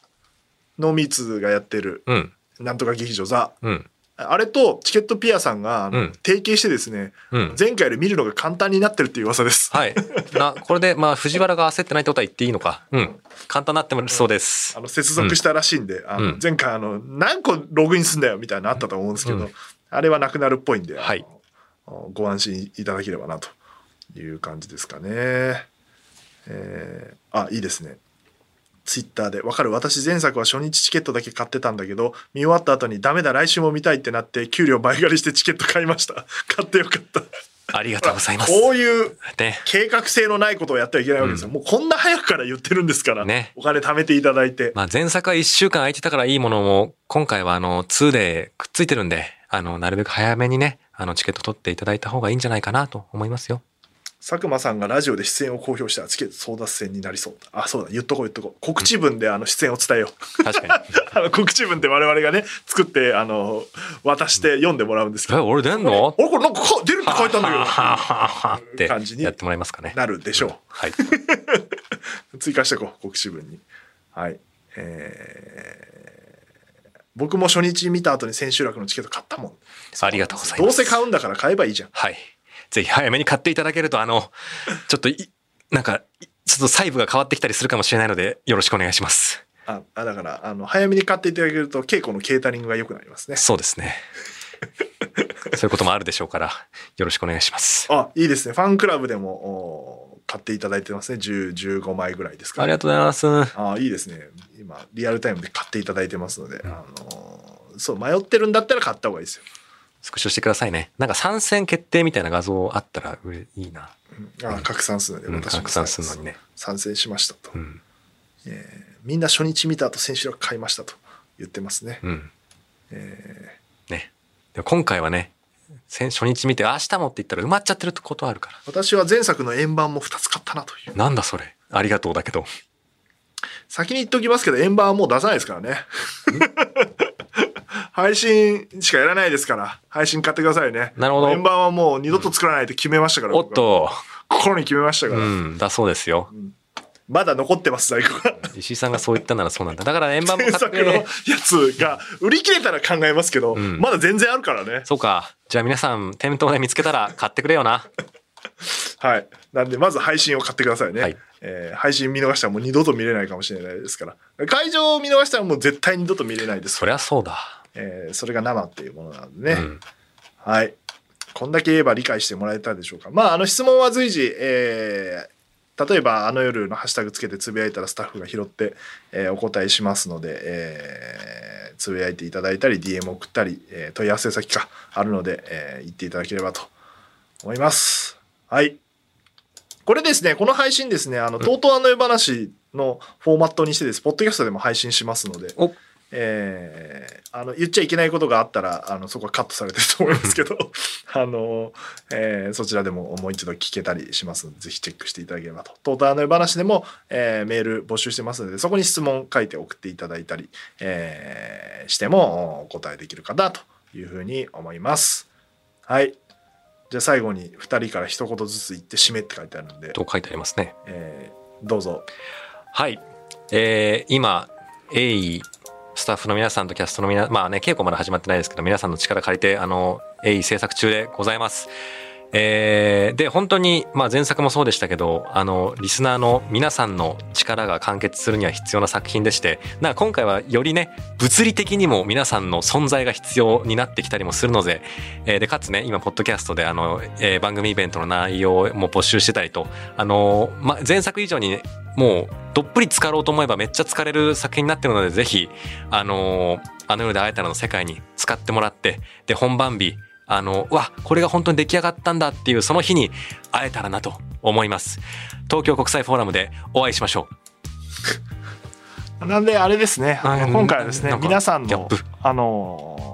ノーミーツがやってる、うん。なんとか劇場ザ。うん。あれとチケットピアさんが提携してですね、うん。前回より見るのが簡単になってるっていう噂です。はい。な、これで、まあ、藤原が焦ってないってことは言っていいのか。うん。簡単になってもそうですあ。の接続したらしいんで、あのうん前回あの何個ログインすんだよみたいなのあったと思うんですけど、うんあれはなくなるっぽいんで、あのはいご安心いただければなという感じですかね。えーあいいですね。ツイッターで、わかる私前作は初日チケットだけ買ってたんだけど、見終わった後にダメだ来週も見たいってなって、給料倍借りしてチケット買いました。<laughs> 買ってよかった。ありがとうございます。こういうね。計画性のないことをやってはいけないわけですよ。もうこんな早くから言ってるんですから、ねお金貯めていただいて。まあ前作は1週間空いてたからいいものも、今回はあの2でくっついてるんで、あの、なるべく早めにね、あのチケット取っていただいた方がいいんじゃないかなと思いますよ。佐久間さんがラジオで出演を公表したらチケット争奪戦になりそうだ。あ、そうだ、言っとこう言っとこう。告知文であの出演を伝えよう。確かに。<laughs> あの告知文って我々がね、作って、あの、渡して読んでもらうんですけえ、ど。俺出んの？あれ？これなんかか出るって書いたんだけど。って感じにやってもらえますかね。なるでしょはい。う。追加してこう、告知文に。はい。えー僕も初日見た後に千秋楽のチケット買ったもん。ありがとうございます。どうせ買うんだから買えばいいじゃん。はい。ぜひ早めに買っていただけると、あの、ちょっとい、なんか、いちょっと細部が変わってきたりするかもしれないので、よろしくお願いします。ああだからあの早めに買っていただけると稽古のケータリングが良くなりますね。そうですね。<laughs> そういうこともあるでしょうから、よろしくお願いします。あいいですねファンクラブでもお買っていただいてますね10 15枚ぐらいですか、ありがとうございます。あいいですね今リアルタイムで買っていただいてますので、あのそう迷ってるんだったら買った方がいいですよ。スクショしてくださいね。なんか参戦決定みたいな画像あったらいいな。うんあ拡散するので、うん、私も拡散するのにね。参戦しましたと、うん。みんな初日見た後選手力買いましたと言ってますね。うん。ね。でも今回はね、先初日見て明日もって言ったら埋まっちゃってることあるから。私は前作の円盤も2つ買ったなという。なんだそれ。ありがとうだけど。先に言っておきますけど円盤はもう出さないですからね。配信しかやらないですから配信買ってくださいね。なるほど円盤はもう二度と作らないと決めましたから。おっと。心に決めましたかうら。ん、だそうですよ。まだ残ってます在庫が。石井さんがそう言ったならそうなんだ。だから円盤も買っ前作のやて。つが売り切れたら考えますけど、んまだ全然あるからね。そうか。じゃあ皆さん、店頭で見つけたら買ってくれよな。はい。なんでまず配信を買ってくださいね。はいえー配信見逃したらもう二度と見れないかもしれないですから。会場を見逃したらもう絶対二度と見れないですそりゃそうだ。えーそれが生っていうものなんでね、うん。はい。こんだけ言えば理解してもらえたでしょうか。まああの質問は随時、えー例えばあの夜のハッシュタグつけてつぶやいたらスタッフが拾って、えーお答えしますので、えーつぶやいていただいたり DM 送ったり、えー問い合わせ先かあるので、えー言っていただければと思います。はい。これですねこの配信ですねあの TOTO あの夜話のフォーマットにしてです。ポッドキャストでも配信しますので。おえーあの言っちゃいけないことがあったらあのそこはカットされてると思いますけど <laughs> あの、えーそちらでももう一度聞けたりしますのでぜひチェックしていただければと。トーターの話でも、えーメール募集してますのでそこに質問書いて送っていただいたり、えーしてもお答えできるかなというふうに思います。はい。じゃあ最後に2人から一言ずつ言って締めって書いてあるんで、と書いてありますね。えーどうぞ。はい。えー、今、鋭意、スタッフの皆さんとキャストの皆、まあね、稽古まだ始まってないですけど、皆さんの力借りて、あの、鋭意制作中でございます。えー、で、本当に、まあ前作もそうでしたけど、あの、リスナーの皆さんの力が完結するには必要な作品でして、なか今回はよりね、物理的にも皆さんの存在が必要になってきたりもするので、えーで、かつね、今、ポッドキャストで、あの、えー番組イベントの内容も募集してたりと、あの、ま、前作以上にね、もう、どっぷり浸かろうと思えばめっちゃ疲れる作品になってるので、ぜひ、あのあの夜で会えたらの世界に使ってもらって、で、本番日、あの、うわ、これが本当に出来上がったんだっていう、その日に会えたらなと思います。東京国際フォーラムでお会いしましょう。なんであれですね、今回はですね皆さんのあのー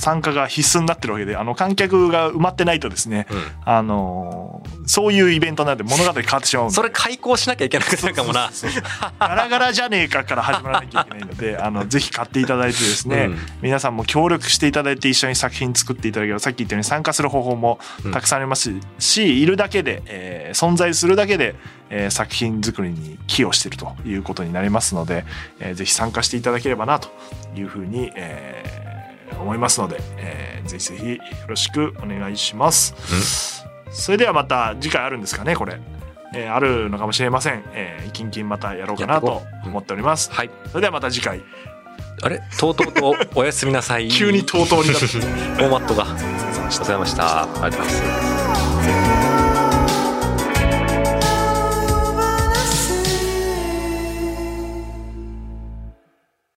参加が必須になってるわけであの観客が埋まってないとですね、うん。あのーそういうイベントなんで物語変わってしまうそれ開講しなきゃいけなくなるかもな。そうそうそうガラガラじゃねえかから始まらなきゃいけないのであの <laughs> ぜひ買っていただいてですね、うん。皆さんも協力していただいて一緒に作品作っていただければさっき言ったように参加する方法もたくさんありますし、いるだけで、えー存在するだけで、えー作品作りに寄与しているということになりますので、えーぜひ参加していただければなというふうに、えー思いますので、えーぜひぜひよろしくお願いします。それではまた次回あるんですかねこれ、えーあるのかもしれません。えー、キンキンまたやろうかなと思っております。はい。それではまた次回あれ？とうとうと <laughs> おやすみなさい。急にとうとうになってフォーマットが。ありがとうございました。ありがとうございます。